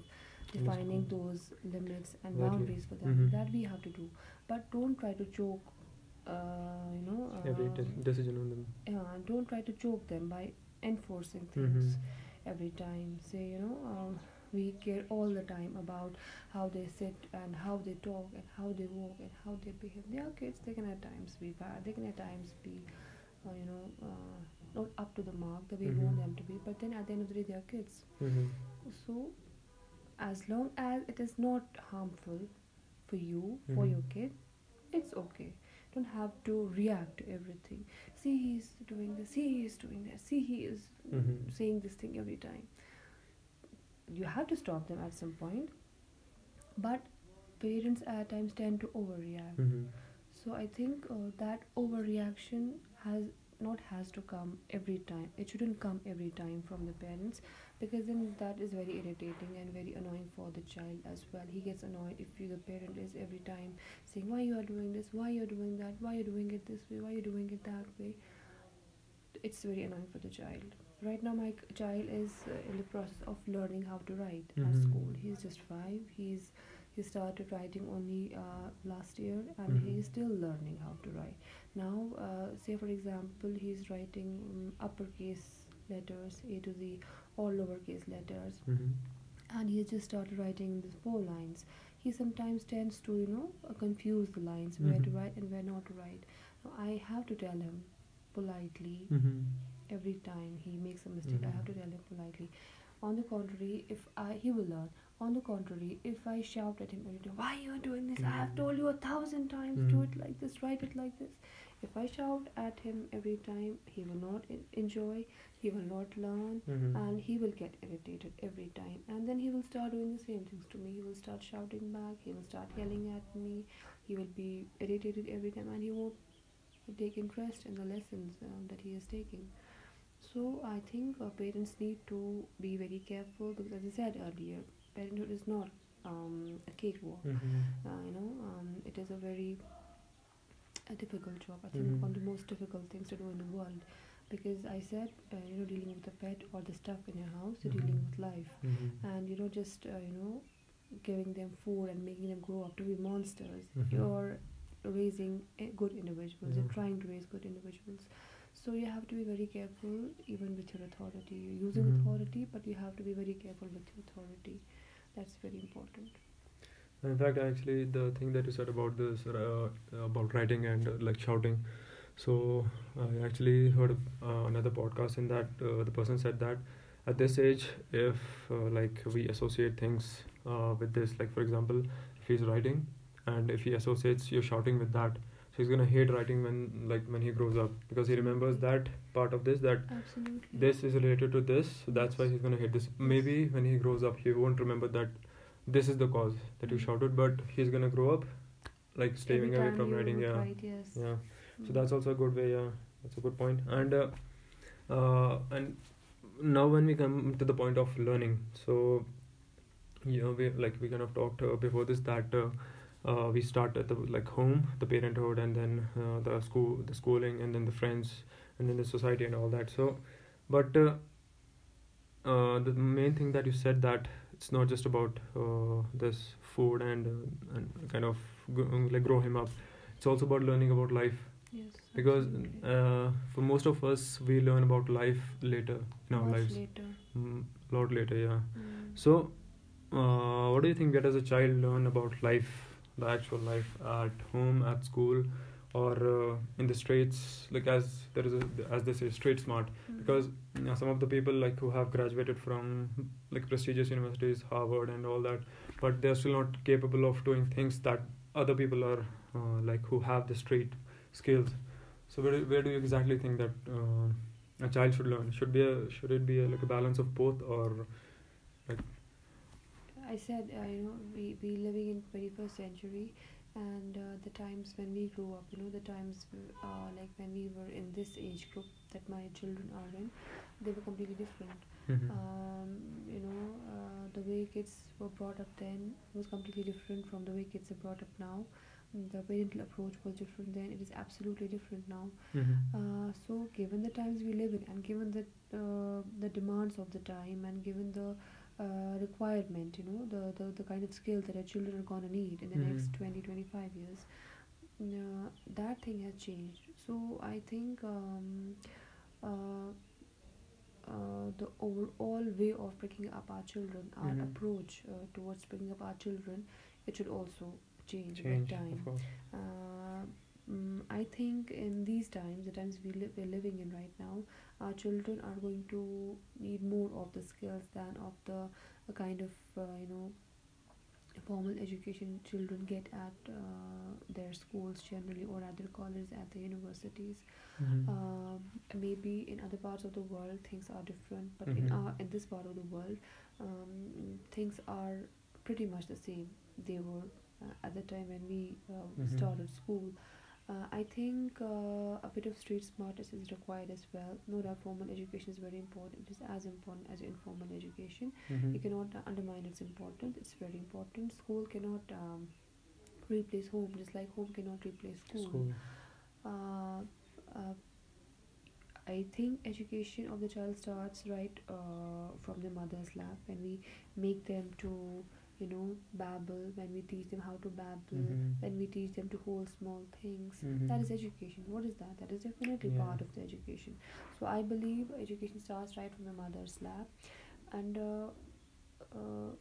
defining those limits and Exactly. boundaries for them. Mhm. That we have to do, but don't try to choke. Uh, you know, uh, Every de- decision on them. yeah, don't try to choke them by enforcing things Mhm. every time. Say, you know, um, we care all the time about how they sit and how they talk and how they walk and how they behave. They are kids. They can at times be bad. They can at times be, uh, you know, uh, not up to the mark that we Mhm. want them to be. But then at the end of the day, they are kids. Mhm. So, as long as it is not harmful for you, for Mhm. your kid, it's okay. Don't have to react to everything. See, he's doing this. See, he is doing that. See, he is Mhm. saying this thing every time. You have to stop them at some point, but parents at times tend to overreact. Mhm. So I think uh, that overreaction has not has to come every time. It shouldn't come every time from the parents because then that is very irritating and very annoying for the child as well. He gets annoyed if you, the parent is every time saying why you are doing this, why you are doing that, why you are doing it this way, why you are doing it that way. It's very annoying for the child. Right now, my child is uh, in the process of learning how to write at Mhm. school. He's just five. He's he started writing only uh, last year and Mhm. he is still learning how to write now uh, say for example he's writing um, uppercase letters a to z or lowercase letters. Mhm. and he has just started writing the four lines. He sometimes tends to you know uh, confuse the lines where to Mhm. write and where not to write. Now i have to tell him politely Mhm. every time he makes a mistake. I have to tell him politely. On the contrary if i he will learn. On the contrary if i shout at him every time why you are doing this? I have Mhm. told you a thousand times do it like this write it like this. If i shout at him every time he will not en- enjoy he will not learn Mhm. and he will get irritated every time. And then he will start doing the same things to me. He will start shouting back. He will start yelling at me. He will be irritated every time and he won't take interest in the lessons um, that he is taking. So i think uh, parents need to be very careful because as i said earlier parenthood is not um, a cakewalk. Mhm. uh, you know um, it is a very a difficult job. I think Mhm. one of the most difficult things to do in the world because i said uh, you know dealing with a pet or the stuff in your house you're dealing Mhm. with life Mhm. and you know just uh, you know giving them food and making them grow up to be monsters Mhm. you're raising a good individuals you're trying to raise good individuals so you have to be very careful even with your authority you're using Mhm. authority but you have to be very careful with your authority that's very important In fact, actually, the thing that you said about this, uh, about writing and uh, like shouting, so I actually heard uh, another podcast in that uh, the person said that at this age, if uh, like we associate things uh, with this, like for example, if he's writing and if he associates you shouting with that, so he's gonna hate writing when like when he grows up because he remembers that part of this that absolutely. this is related to this so that's why he's going to hate this. Maybe when he grows up he won't remember that this is the cause that you shouted but he's going to grow up like staying away from writing yeah. write, yes. Yeah so that's also a good way yeah that's a good point. And uh, uh, and now when we come to the point of learning so you know we like we kind of talked uh, before this that uh, uh, we start at the like home the parenthood and then uh, the school the schooling and then the friends and then the society and all that. So but uh, the main thing that you said that it's not just about this food and and kind of like grow him up. It's also about learning about life yes because uh, for most of us we learn about life later in our Much lives. later. Mm, lot later yeah. Mm. so uh, what do you think that as a child learn about life the actual life at home at school or uh, in the streets? Like as there is a as they say street smart. Mm. because you know, some of the people like who have graduated from like prestigious universities harvard and all that but they're still not capable of doing things that other people are uh, like who have the street skills so where, where do you exactly think that uh, a child should learn should be a should it be a, like a balance of both or like? I said, uh, you know, we we living in 21st century, and uh, the times when we grew up you know the times uh, like when we were in this age group that my children are in they were completely different Mhm. um, you know uh, the way kids were brought up then was completely different from the way kids are brought up now the parental approach was different then it is absolutely different now Mhm. uh, so given the times we live in and given the uh, the demands of the time and given the uh, requirement you know the, the the kind of skills that our children are going to need in the next Mhm. 20 25 years uh, that thing has changed so i think um, uh, uh, the overall way of bringing up our children our Mhm. approach uh, towards bringing up our children it should also change, Change, with time uh, mm, I think in these times, the times we li- we're living in right now, our children are going to need more of the skills than of the uh, kind of uh, you know formal education children get at uh, their schools generally or at their colleges at the universities. Mhm. Um, maybe in other parts of the world things are different, but in Mhm. our in this part of the world, um, things are pretty much the same they were at the time when we uh, Mhm. started school. Uh, I think uh, a bit of street smartness is required as well. No doubt, formal education is very important. It is as important as informal education. Mhm. You cannot uh, undermine its importance. It's very important. School cannot um, replace home, just like home cannot replace school. School. Uh, uh, I think education of the child starts right uh, from the mother's lap when we make them to, you know, babble, when we teach them how to babble, Mhm. when we teach them to hold small things. Mhm. That is education. What is that? That is definitely Yeah. part of the education. So I believe education starts right from the mother's lap, and uh, uh,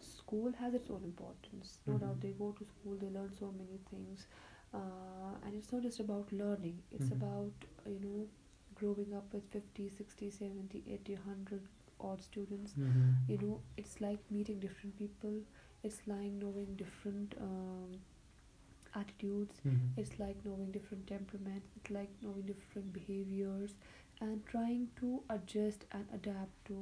school has its own importance. No doubt, Mhm. they go to school, they learn so many things, uh, and it's not just about learning. It's Mhm. about you know growing up with 50 60 70 80 100 odd students. Mhm. you know it's like meeting different people. It's like knowing different um, attitudes. Mhm. it's like knowing different temperaments it's like knowing different behaviors and trying to adjust and adapt to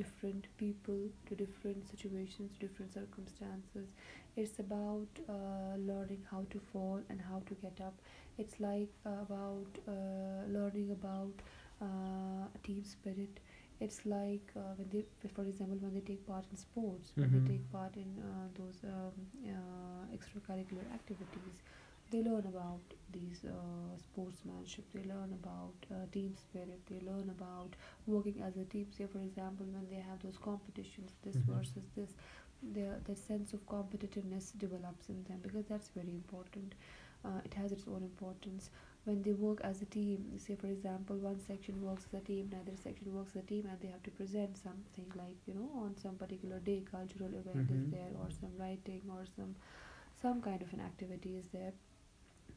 different people to different situations different circumstances. It's about uh, learning how to fall and how to get up. It's like about uh, learning about uh, team spirit it's like uh, when they for example when they take part in sports when Mhm. they take part in uh, those um, uh, extracurricular activities they learn about these uh, sportsmanship they learn about uh, team spirit they learn about working as a team say for example when they have those competitions this Mhm. versus this their, the sense of competitiveness develops in them because that's very important uh, it has its own importance when they work as a team say for example one section works as a team another section works as a team and they have to present something like you know on some particular day cultural event is Mhm. there or some writing or some some kind of an activity is there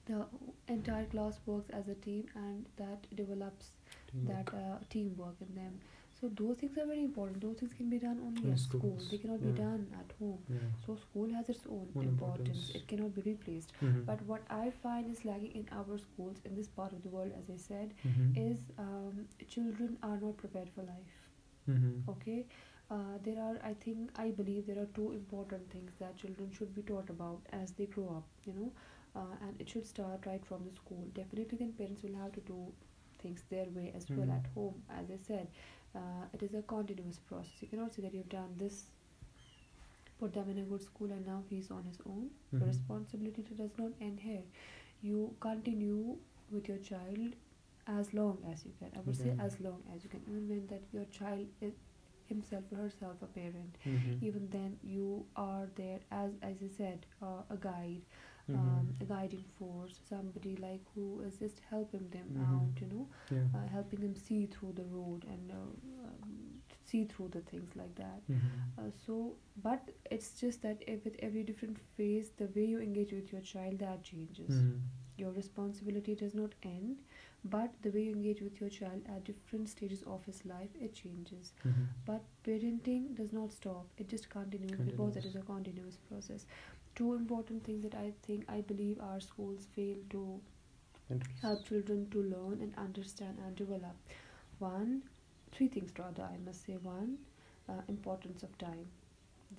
the entire class works as a team and that develops Teamwork. that uh, teamwork in them so those things are very important those things can be done only In at school they cannot yeah. be done at home Yeah. so school has its own importance. importance. It cannot be replaced. Mhm. But what I find is lacking in our schools in this part of the world, as I said, Mhm. is um, children are not prepared for life. Mhm. Okay, uh, there are. I think I believe there are two important things that children should be taught about as they grow up. You know, uh, and it should start right from the school. Definitely, then parents will have to do things their way as well Mhm. at home. As I said, uh, it is a continuous process. You cannot say that you've done this put them in a good school and now he's on his own the Mhm. responsibility does not end here you continue with your child as long as you can i would say as long as you can even when that your child is himself or herself a parent Mhm. even then you are there as as i said uh, a guide um, Mhm. a guiding force somebody like who is just helping them Mhm. out you know Yeah. uh, helping them see through the road and uh, um, see through the things like that Mhm. uh, so, but it's just that if with every different phase, the way you engage with your child that changes. Mhm. Your responsibility does not end, but the way you engage with your child at different stages of his life it changes. Mhm. But parenting does not stop; it just continues because it is a continuous process. Two important things that I think I believe our schools fail to help children to learn and understand and develop. One, three things rather, I must say. One, uh, importance of time.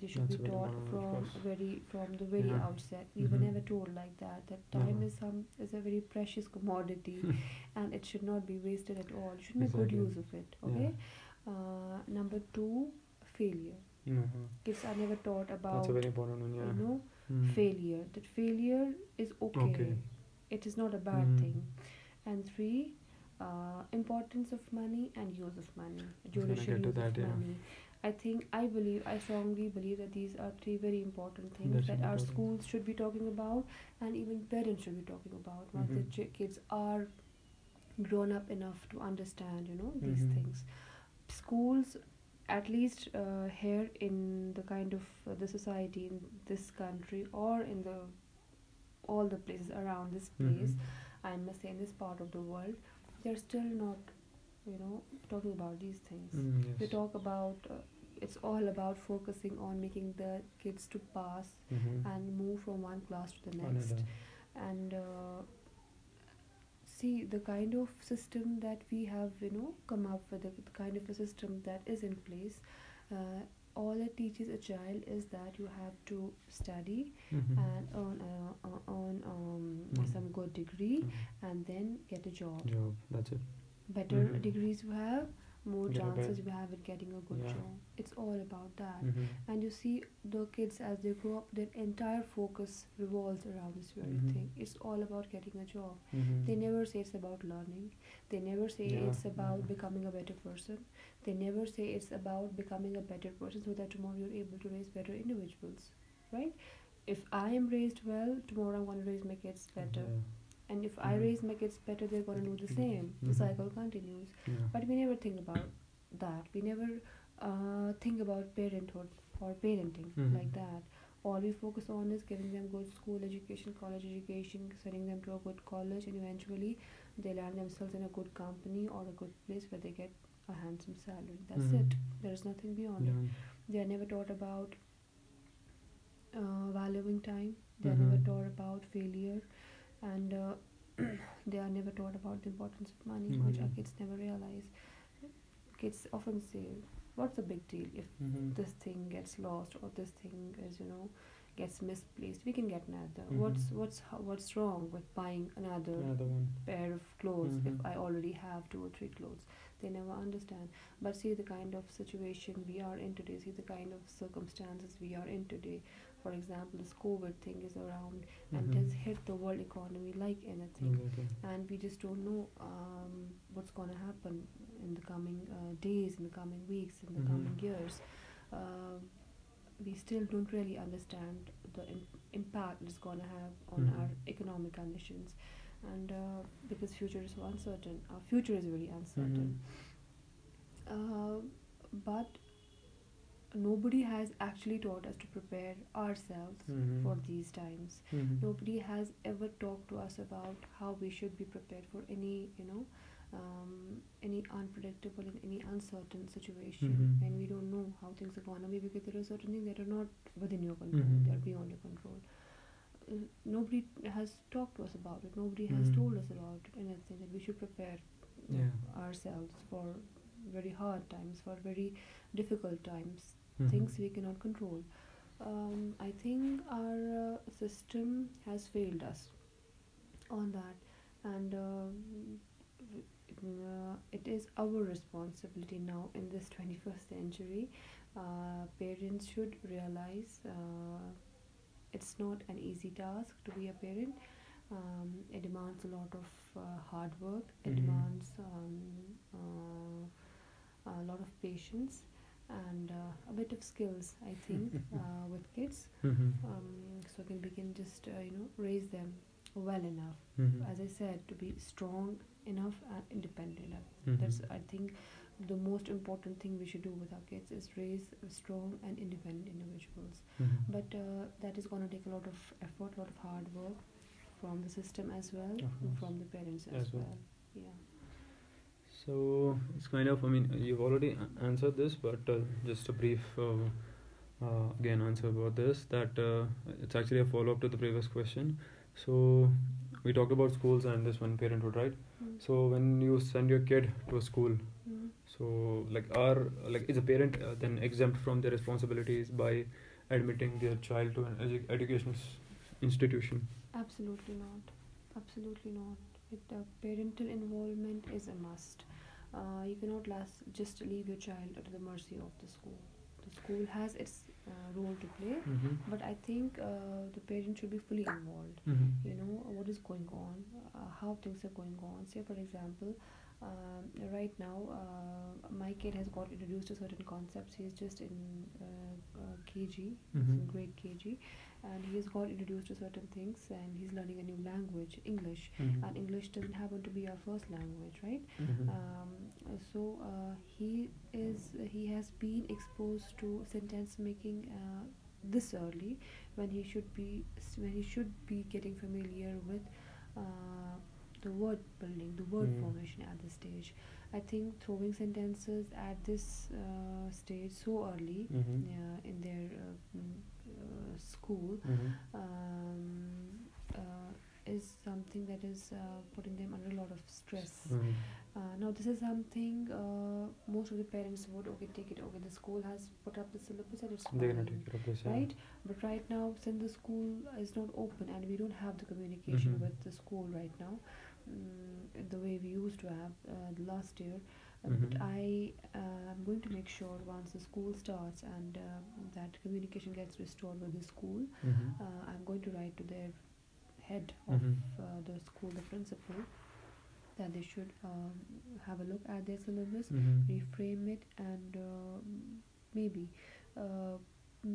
They should That's be taught from very from the very Yeah. outset we were Mhm. never told like that that time No. is some is a very precious commodity <laughs> and it should not be wasted at all you should make good use of it okay uh, number two failure Mhm. kids are never taught about That's a very important one. Yeah. you know Mm. failure that failure is okay, Okay. it is not a bad Mm. thing and three uh, importance of money and use of money judicial use that, of yeah. money i think i believe i strongly believe that these are three very important things That's that our schools should be talking about and even parents should be talking about once Mhm. the ch- kids are grown up enough to understand you know these Mhm. things schools at least uh, here in the kind of uh, the society in this country or in the all the places around this place Mhm. i must say in this part of the world they're still not you know talking about these things Mm, they talk about uh, it's all about focusing on making the kids to pass Mhm. and move from one class to the next Another. and uh, see the kind of system that we have you know come up with the, the kind of a system that is in place uh, all it teaches a child is that you have to study Mhm. and earn uh, uh, earn um, Mhm. some good degree Mhm. and then get a job Job. That's it. better Mhm. degrees you have more Get chances you have at getting a good Yeah. job it's all about that Mhm. and you see the kids as they grow up their entire focus revolves around this very Mhm. thing it's all about getting a job Mhm. they never say it's about learning they never say Yeah, it's about yeah. becoming a better person they never say it's about becoming a better person so that tomorrow you're able to raise better individuals right if i am raised well tomorrow i'm going to raise my kids better. And if i Mhm. raise my kids better they're going to do the same. The Mhm. cycle continues. Yeah. but we never think about that. We never uh, think about parenthood or parenting like that. All we focus on is giving them good school education college education sending them to a good college and eventually they land themselves in a good company or a good place where they get a handsome salary. That's Mhm. it there is nothing beyond it. They are never taught about uh, valuing time. They are never taught about failure and uh, <clears throat> they are never taught about the importance of money, which our kids never realize kids often say what's the big deal if Mhm. this thing gets lost or this thing is you know gets misplaced we can get another Mhm. what's what's what's wrong with buying another Another one. pair of clothes Mhm. if I already have two or three clothes. They never understand. But see the kind of situation we are in today, see the kind of circumstances we are in today. For example, this COVID thing is around and it has hit the world economy like anything. Exactly. And we just don't know um, what's going to happen in the coming uh, days, in the coming weeks, in the Mhm. coming years. Uh, we still don't really understand the Im- impact it's going to have on Mhm. our economic conditions and uh, because future is so uncertain our future is very uncertain Mhm. uh, but nobody has actually taught us to prepare ourselves Mhm. for these times Mhm. nobody has ever talked to us about how we should be prepared for any you know um, any unpredictable and any uncertain situation Mhm. and we don't know how things are going to be because there are certain things that are not within your control Mhm. they are beyond your control uh, nobody has talked to us about it nobody has Mhm. told us about it anything that we should prepare Yeah. ourselves for very hard times for very difficult times Mhm. things we cannot control. Um, I think our uh, system has failed us on that, and w- uh, it is our responsibility now in this 21st century. Uh, parents should realize uh, it's not an easy task to be a parent. Um, it demands a lot of uh, hard work. It Mhm. demands um, uh, a lot of patience and uh, a bit of skills, I think, <laughs> uh, with kids. Mhm. Um, so can we can just uh, you know raise them well enough, Mhm. as I said, to be strong enough and independent enough. Mhm. That's I think the most important thing we should do with our kids is raise strong and independent individuals. Mhm. But uh, that is going to take a lot of effort, a lot of hard work from the system as well, and from the parents as, As well. well. Yeah. So it's kind of, I mean, you've already answered this, but uh, just a brief, uh, uh, again, answer about this. That uh, it's actually a follow up to the previous question. So we talked about schools and this one parenthood, right? Mm. So when you send your kid to a school, Mm. so like are like is a parent uh, then exempt from their responsibilities by admitting their child to an edu- educational s- institution. Absolutely not. Absolutely not. It, uh, parental involvement is a must. Uh, you cannot last, just leave your child at the mercy of the school. The school has its uh, role to play, Mm-hmm. but I think uh, the parent should be fully involved. Mm-hmm. You know what is going on, uh, how things are going on. Say, for example, um, right now uh, my kid has got introduced to certain concepts. He's just in uh, uh, KG, he's in grade KG, and he has got introduced to certain things, and he's learning a new language, English. Mm-hmm. And English doesn't happen to be our first language, right? Mm-hmm. Um, so uh, he is he has been exposed to sentence making uh, this early when he should be when he should be getting familiar with uh, the word building, the word Mm. formation at this stage. I think throwing sentences at this uh, stage so early Mm-hmm. uh, in their uh, mm, uh, school Mm-hmm. um, uh, is something that is uh, putting them under a lot of stress. Mm-hmm. Uh, now this is something uh, most of the parents would okay take it okay the school has put up the syllabus and it's They're gonna take care of this. Yeah. right but right now since the school is not open and we don't have the communication Mhm. with the school right now mm, the way we used to have uh, last year uh, Mhm. but I uh, am going to make sure once the school starts and uh, that communication gets restored with the school Mm-hmm. uh, I'm going to write to their head of Mhm. uh, the school, the principal, that they should um, have a look at their syllabus, Mm-hmm. reframe it, and uh, maybe uh,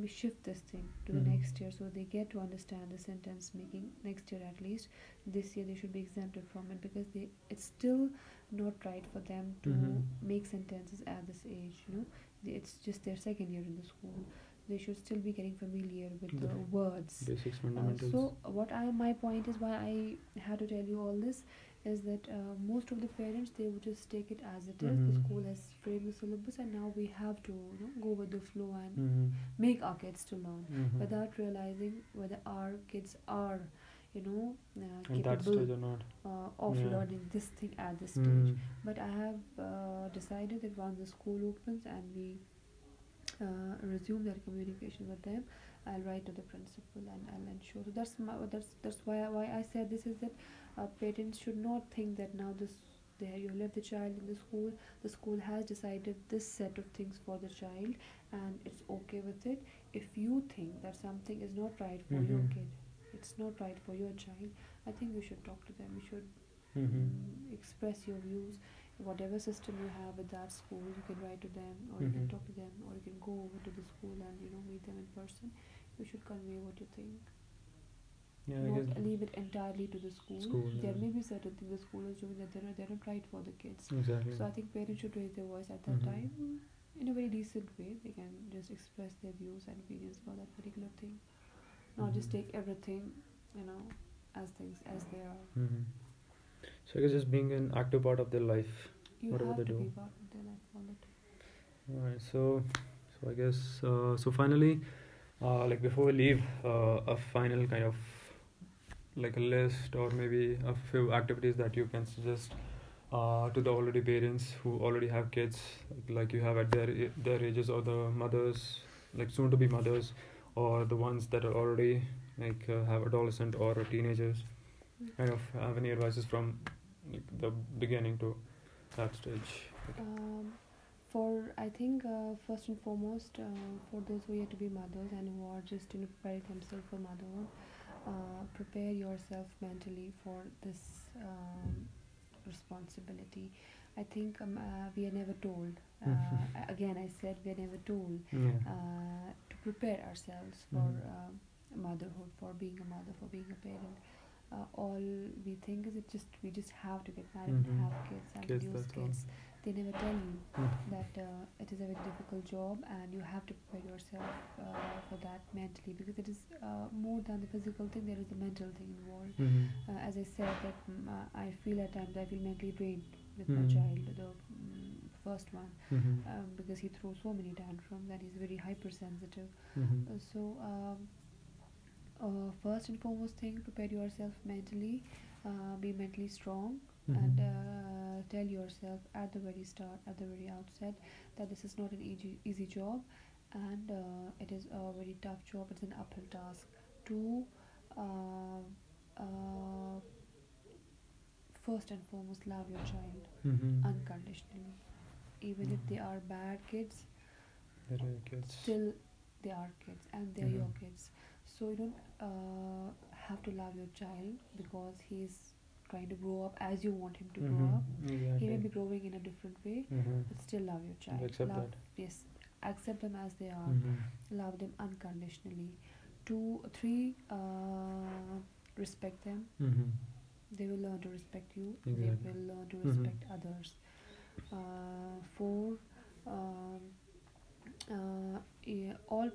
shift this thing to the Mhm. next year so they get to understand the sentence making next year at least. This year they should be exempted from it because they it's still not right for them to Mhm. make sentences at this age. You know, They- it's just their second year in the school. They should still be getting familiar with the The words. Basics, Uh, fundamentals. so what I my point is why I had to tell you all this is that uh, most of the parents they would just take it as it is. The Mhm. school has framed the syllabus and now we have to you know, go with the flow and mm-hmm. make our kids to learn Mm-hmm. without realizing whether our kids are you know uh, capable or not. uh, of Yeah. learning this thing at this stage. Mm. But I have uh, decided that once the school opens and we uh, resume that communication with them, I'll write to the principal and I'll ensure. So that's my that's that's why why I said this is that uh, parents should not think that now this there you left the child in the school. The school has decided this set of things for the child and it's okay with it. If you think that something is not right for your Mhm. kid, it's not right for your child. I think you should talk to them. You should Mm-hmm. mm, express your views whatever system you have with that school you can write to them or you can Mhm. talk to them or you can go over to the school and you know meet them in person you should convey what you think Yeah, not leave it entirely to the school, School, there yeah. may be certain things the school is doing that they're not, they're not right for the kids Exactly. so i think parents should raise their voice at that Mhm. time in a very decent way they can just express their views and opinions about that particular thing not just Mhm. take everything you know as things as they are mm-hmm. So I guess just being an active part of their life. you Whatever they do. be part of their life all Alright, so so I guess uh, so finally, uh, like before we leave, uh, a final kind of like a list or maybe a few activities that you can suggest uh, to the already parents who already have kids, like, you have at their their ages or the mothers, like soon to be mothers, or the ones that are already like uh, have adolescent or teenagers. Kind of have any advices from like, the beginning to that stage. Um, for I think uh, first and foremost, uh, for those who are yet to be mothers and who are just you know, preparing themselves for motherhood, uh, prepare yourself mentally for this um, responsibility. I think um, uh, we are never told. Uh, a- again, I said we are never told Yeah. uh, to prepare ourselves for Mhm. uh, motherhood, for being a mother, for being a parent. Uh, all we think is it just we just have to get married Mhm. and have kids and use Kids, all. They never tell you Mm. that uh, it is a very difficult job and you have to prepare yourself uh, for that mentally because it is uh, more than the physical thing. There is the mental thing involved. Mhm. Uh, as I said, that uh, I feel at times I feel mentally drained with Mhm. my child, the mm, first one, Mhm. um, because he throws so many tantrums and he's very hypersensitive. Mhm. Uh, so um, uh, first and foremost thing prepare yourself mentally uh, be mentally strong and Mhm. Uh, tell yourself at the very start at the very outset that this is not an easy, easy job and uh, it is a very tough job it's an uphill task to uh, uh, first and foremost love your child Mm-hmm. unconditionally even if they are bad kids There are kids. still they are kids and they're your Mhm. kids so you don't uh, have to love your child because he's trying to grow up as you want him to grow Mhm. up he may be growing in a different way Mhm. but still love your child accept love, that. yes accept them as they are Mhm. love them unconditionally two three uh, respect them Mhm. they will learn to respect you Exactly. they will learn to Mhm. respect others uh, four um, uh, yeah, all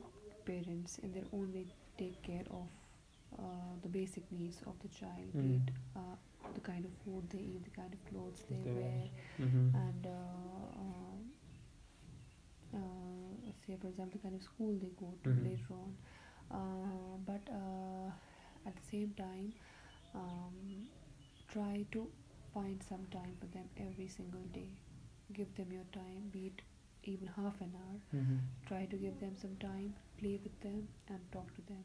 parents in their own way take care of uh, the basic needs of the child be Mm. it uh, the kind of food they eat the kind of clothes they They wear. Mhm. and uh, uh, uh, say for example the kind of school they go to Mhm. later on uh, but uh, at the same time um, try to find some time for them every single day give them your time be it even half an hour Mhm. try to give them some time play with them and talk to them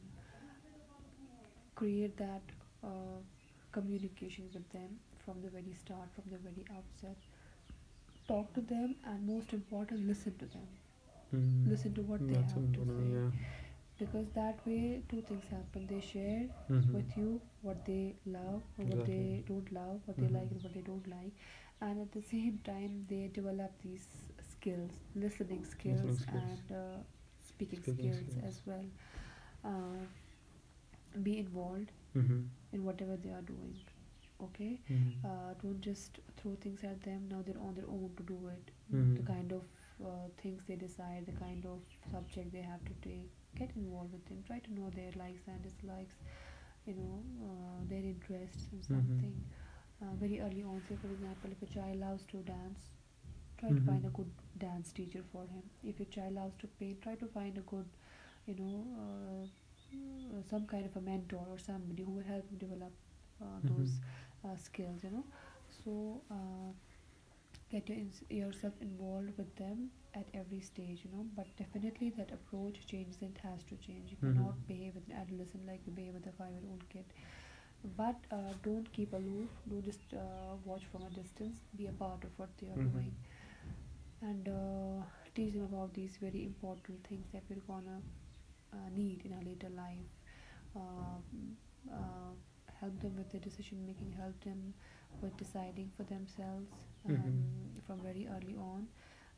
create that uh, communication with them from the very start from the very outset talk to them and most important listen to them Mhm. listen to what they That's have to say yeah. because that way two things happen they share Mhm. with you what they love or what they don't love what they Mhm. like and what they don't like and at the same time they develop these skills listening skills, skills. and uh, speaking, Speaking skills, skills. as well uh, be involved Mhm. in whatever they are doing okay Mhm. uh, don't just throw things at them now they're on their own to do it the Mhm. kind of uh, things they decide the kind of subject they have to take get involved with them try to know their likes and dislikes you know uh, their interests in Mhm. something uh, very early on say for example if a child loves to dance try to find a good dance teacher for him if a child loves to paint try to find a good you know uh, some kind of a mentor or somebody who will help him develop uh, those uh, skills you know. So uh, get your ins- yourself involved with them at every stage you know. But definitely that approach changes it has to change. You Mhm. cannot behave with an adolescent like you behave with a five year old kid. But uh, don't keep aloof don't just uh, watch from a distance. Be a part of what they are Mhm. doing. And uh, teach them about these very important things that we're gonna uh, need in our later life um, uh, help them with the decision making help them with deciding for themselves um, Mhm. from very early on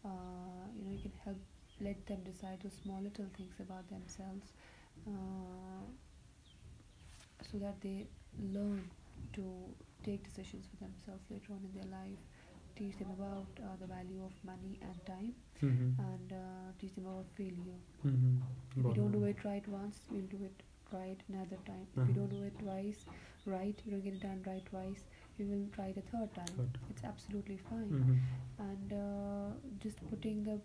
uh, you know you can help let them decide those small little things about themselves uh, so that they learn to take decisions for themselves later on in their life teach them about uh, the value of money and time Mhm. and uh, teach them about failure Mhm. if you don't do it right once you'll do it right another time if you Uh-huh. don't do it twice right you don't get it done right twice you will try it a third time Third. it's absolutely fine Mhm. and uh, just putting the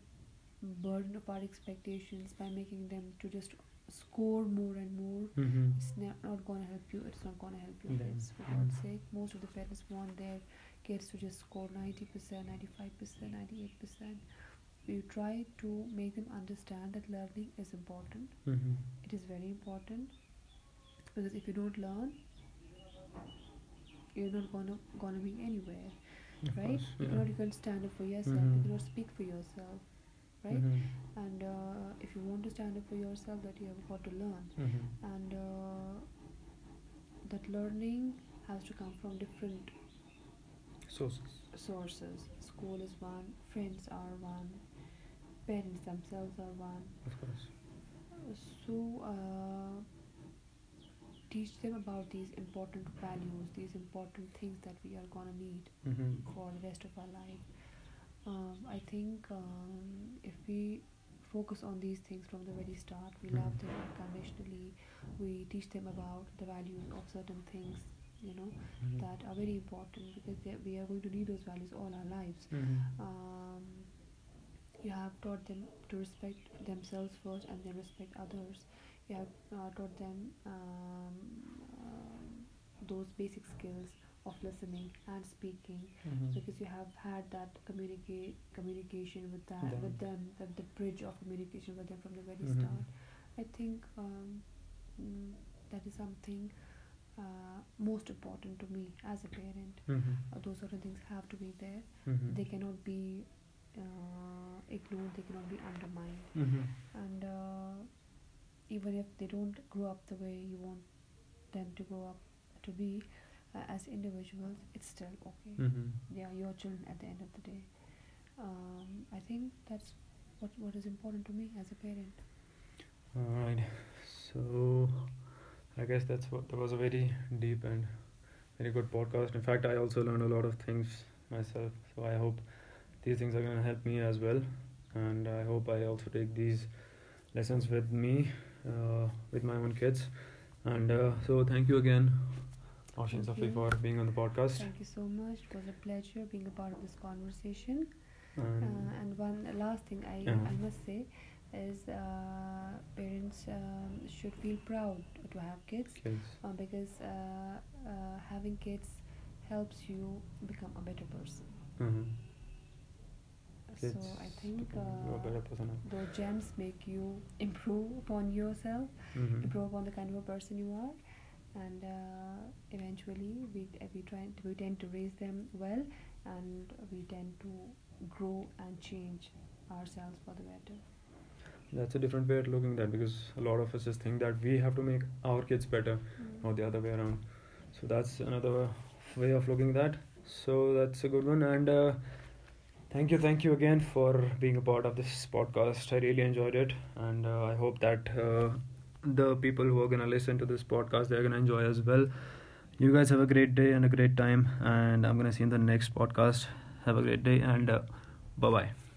burden of our expectations by making them to just score more and more Mhm. it's not, not going to help you it's not going to help kids for god's sake most of the parents want their kids to just score 90% 95% 98% you try to make them understand that learning is important Mhm. it is very important because if you don't learn you're not gonna gonna be anywhere Of right course, you yeah. cannot even stand up for yourself Mhm. you cannot speak for yourself right Mhm. and uh, if you want to stand up for yourself that you have got to learn Mhm. and uh, that learning has to come from different Sources. sources school is one friends are one parents themselves are one Of course. so uh, teach them about these important values these important things that we are gonna need Mhm. for the rest of our life um, I think um, if we focus on these things from the very start we love Mhm. them unconditionally we teach them about the values of certain things you know Mhm. that are very important because they, we are going to need those values all our lives Mhm. um, you have taught them to respect themselves first and then respect others you have uh, taught them um, um, those basic skills of listening and speaking Mhm. because you have had that communicate communication with that Them. with them the, the bridge of communication with them from the very Mhm. start i think um, mm, that is something uh, most important to me as a parent Mhm. uh, those sort of things have to be there Mhm. they cannot be uh, ignored they cannot be undermined Mhm. and uh, even if they don't grow up the way you want them to grow up to be uh, as individuals it's still okay Mhm. they are your children at the end of the day um, i think that's what what is important to me as a parent All right. So, I guess that's what that was a very deep and very good podcast. In fact, I also learned a lot of things myself. So I hope these things are gonna help me as well, and I hope I also take these lessons with me, uh, with my own kids. And uh, so, thank you again, Oshin Safi, for being on the podcast. thank you so much it was a pleasure being a part of this conversation And uh, and one last thing i, Yeah. I must say is uh, parents um, should feel proud to have kids kids. uh, because uh, uh, having kids helps you become a better person. Mhm. so Kids I think you're a better uh, those gems make you improve upon yourself, Mhm. improve upon the kind of a person you are, and uh, eventually we uh, we try we tend to raise them well, and we tend to grow and change ourselves for the better. That's a different way of looking at that because a lot of us just think that we have to make our kids better, not the other way around. So that's another way of looking at that. So that's a good one. And uh, thank you, thank you again for being a part of this podcast. I really enjoyed it, and uh, I hope that uh, the people who are gonna listen to this podcast they're gonna enjoy as well. You guys have a great day and a great time, and I'm gonna see you in the next podcast. Have a great day and uh, bye bye.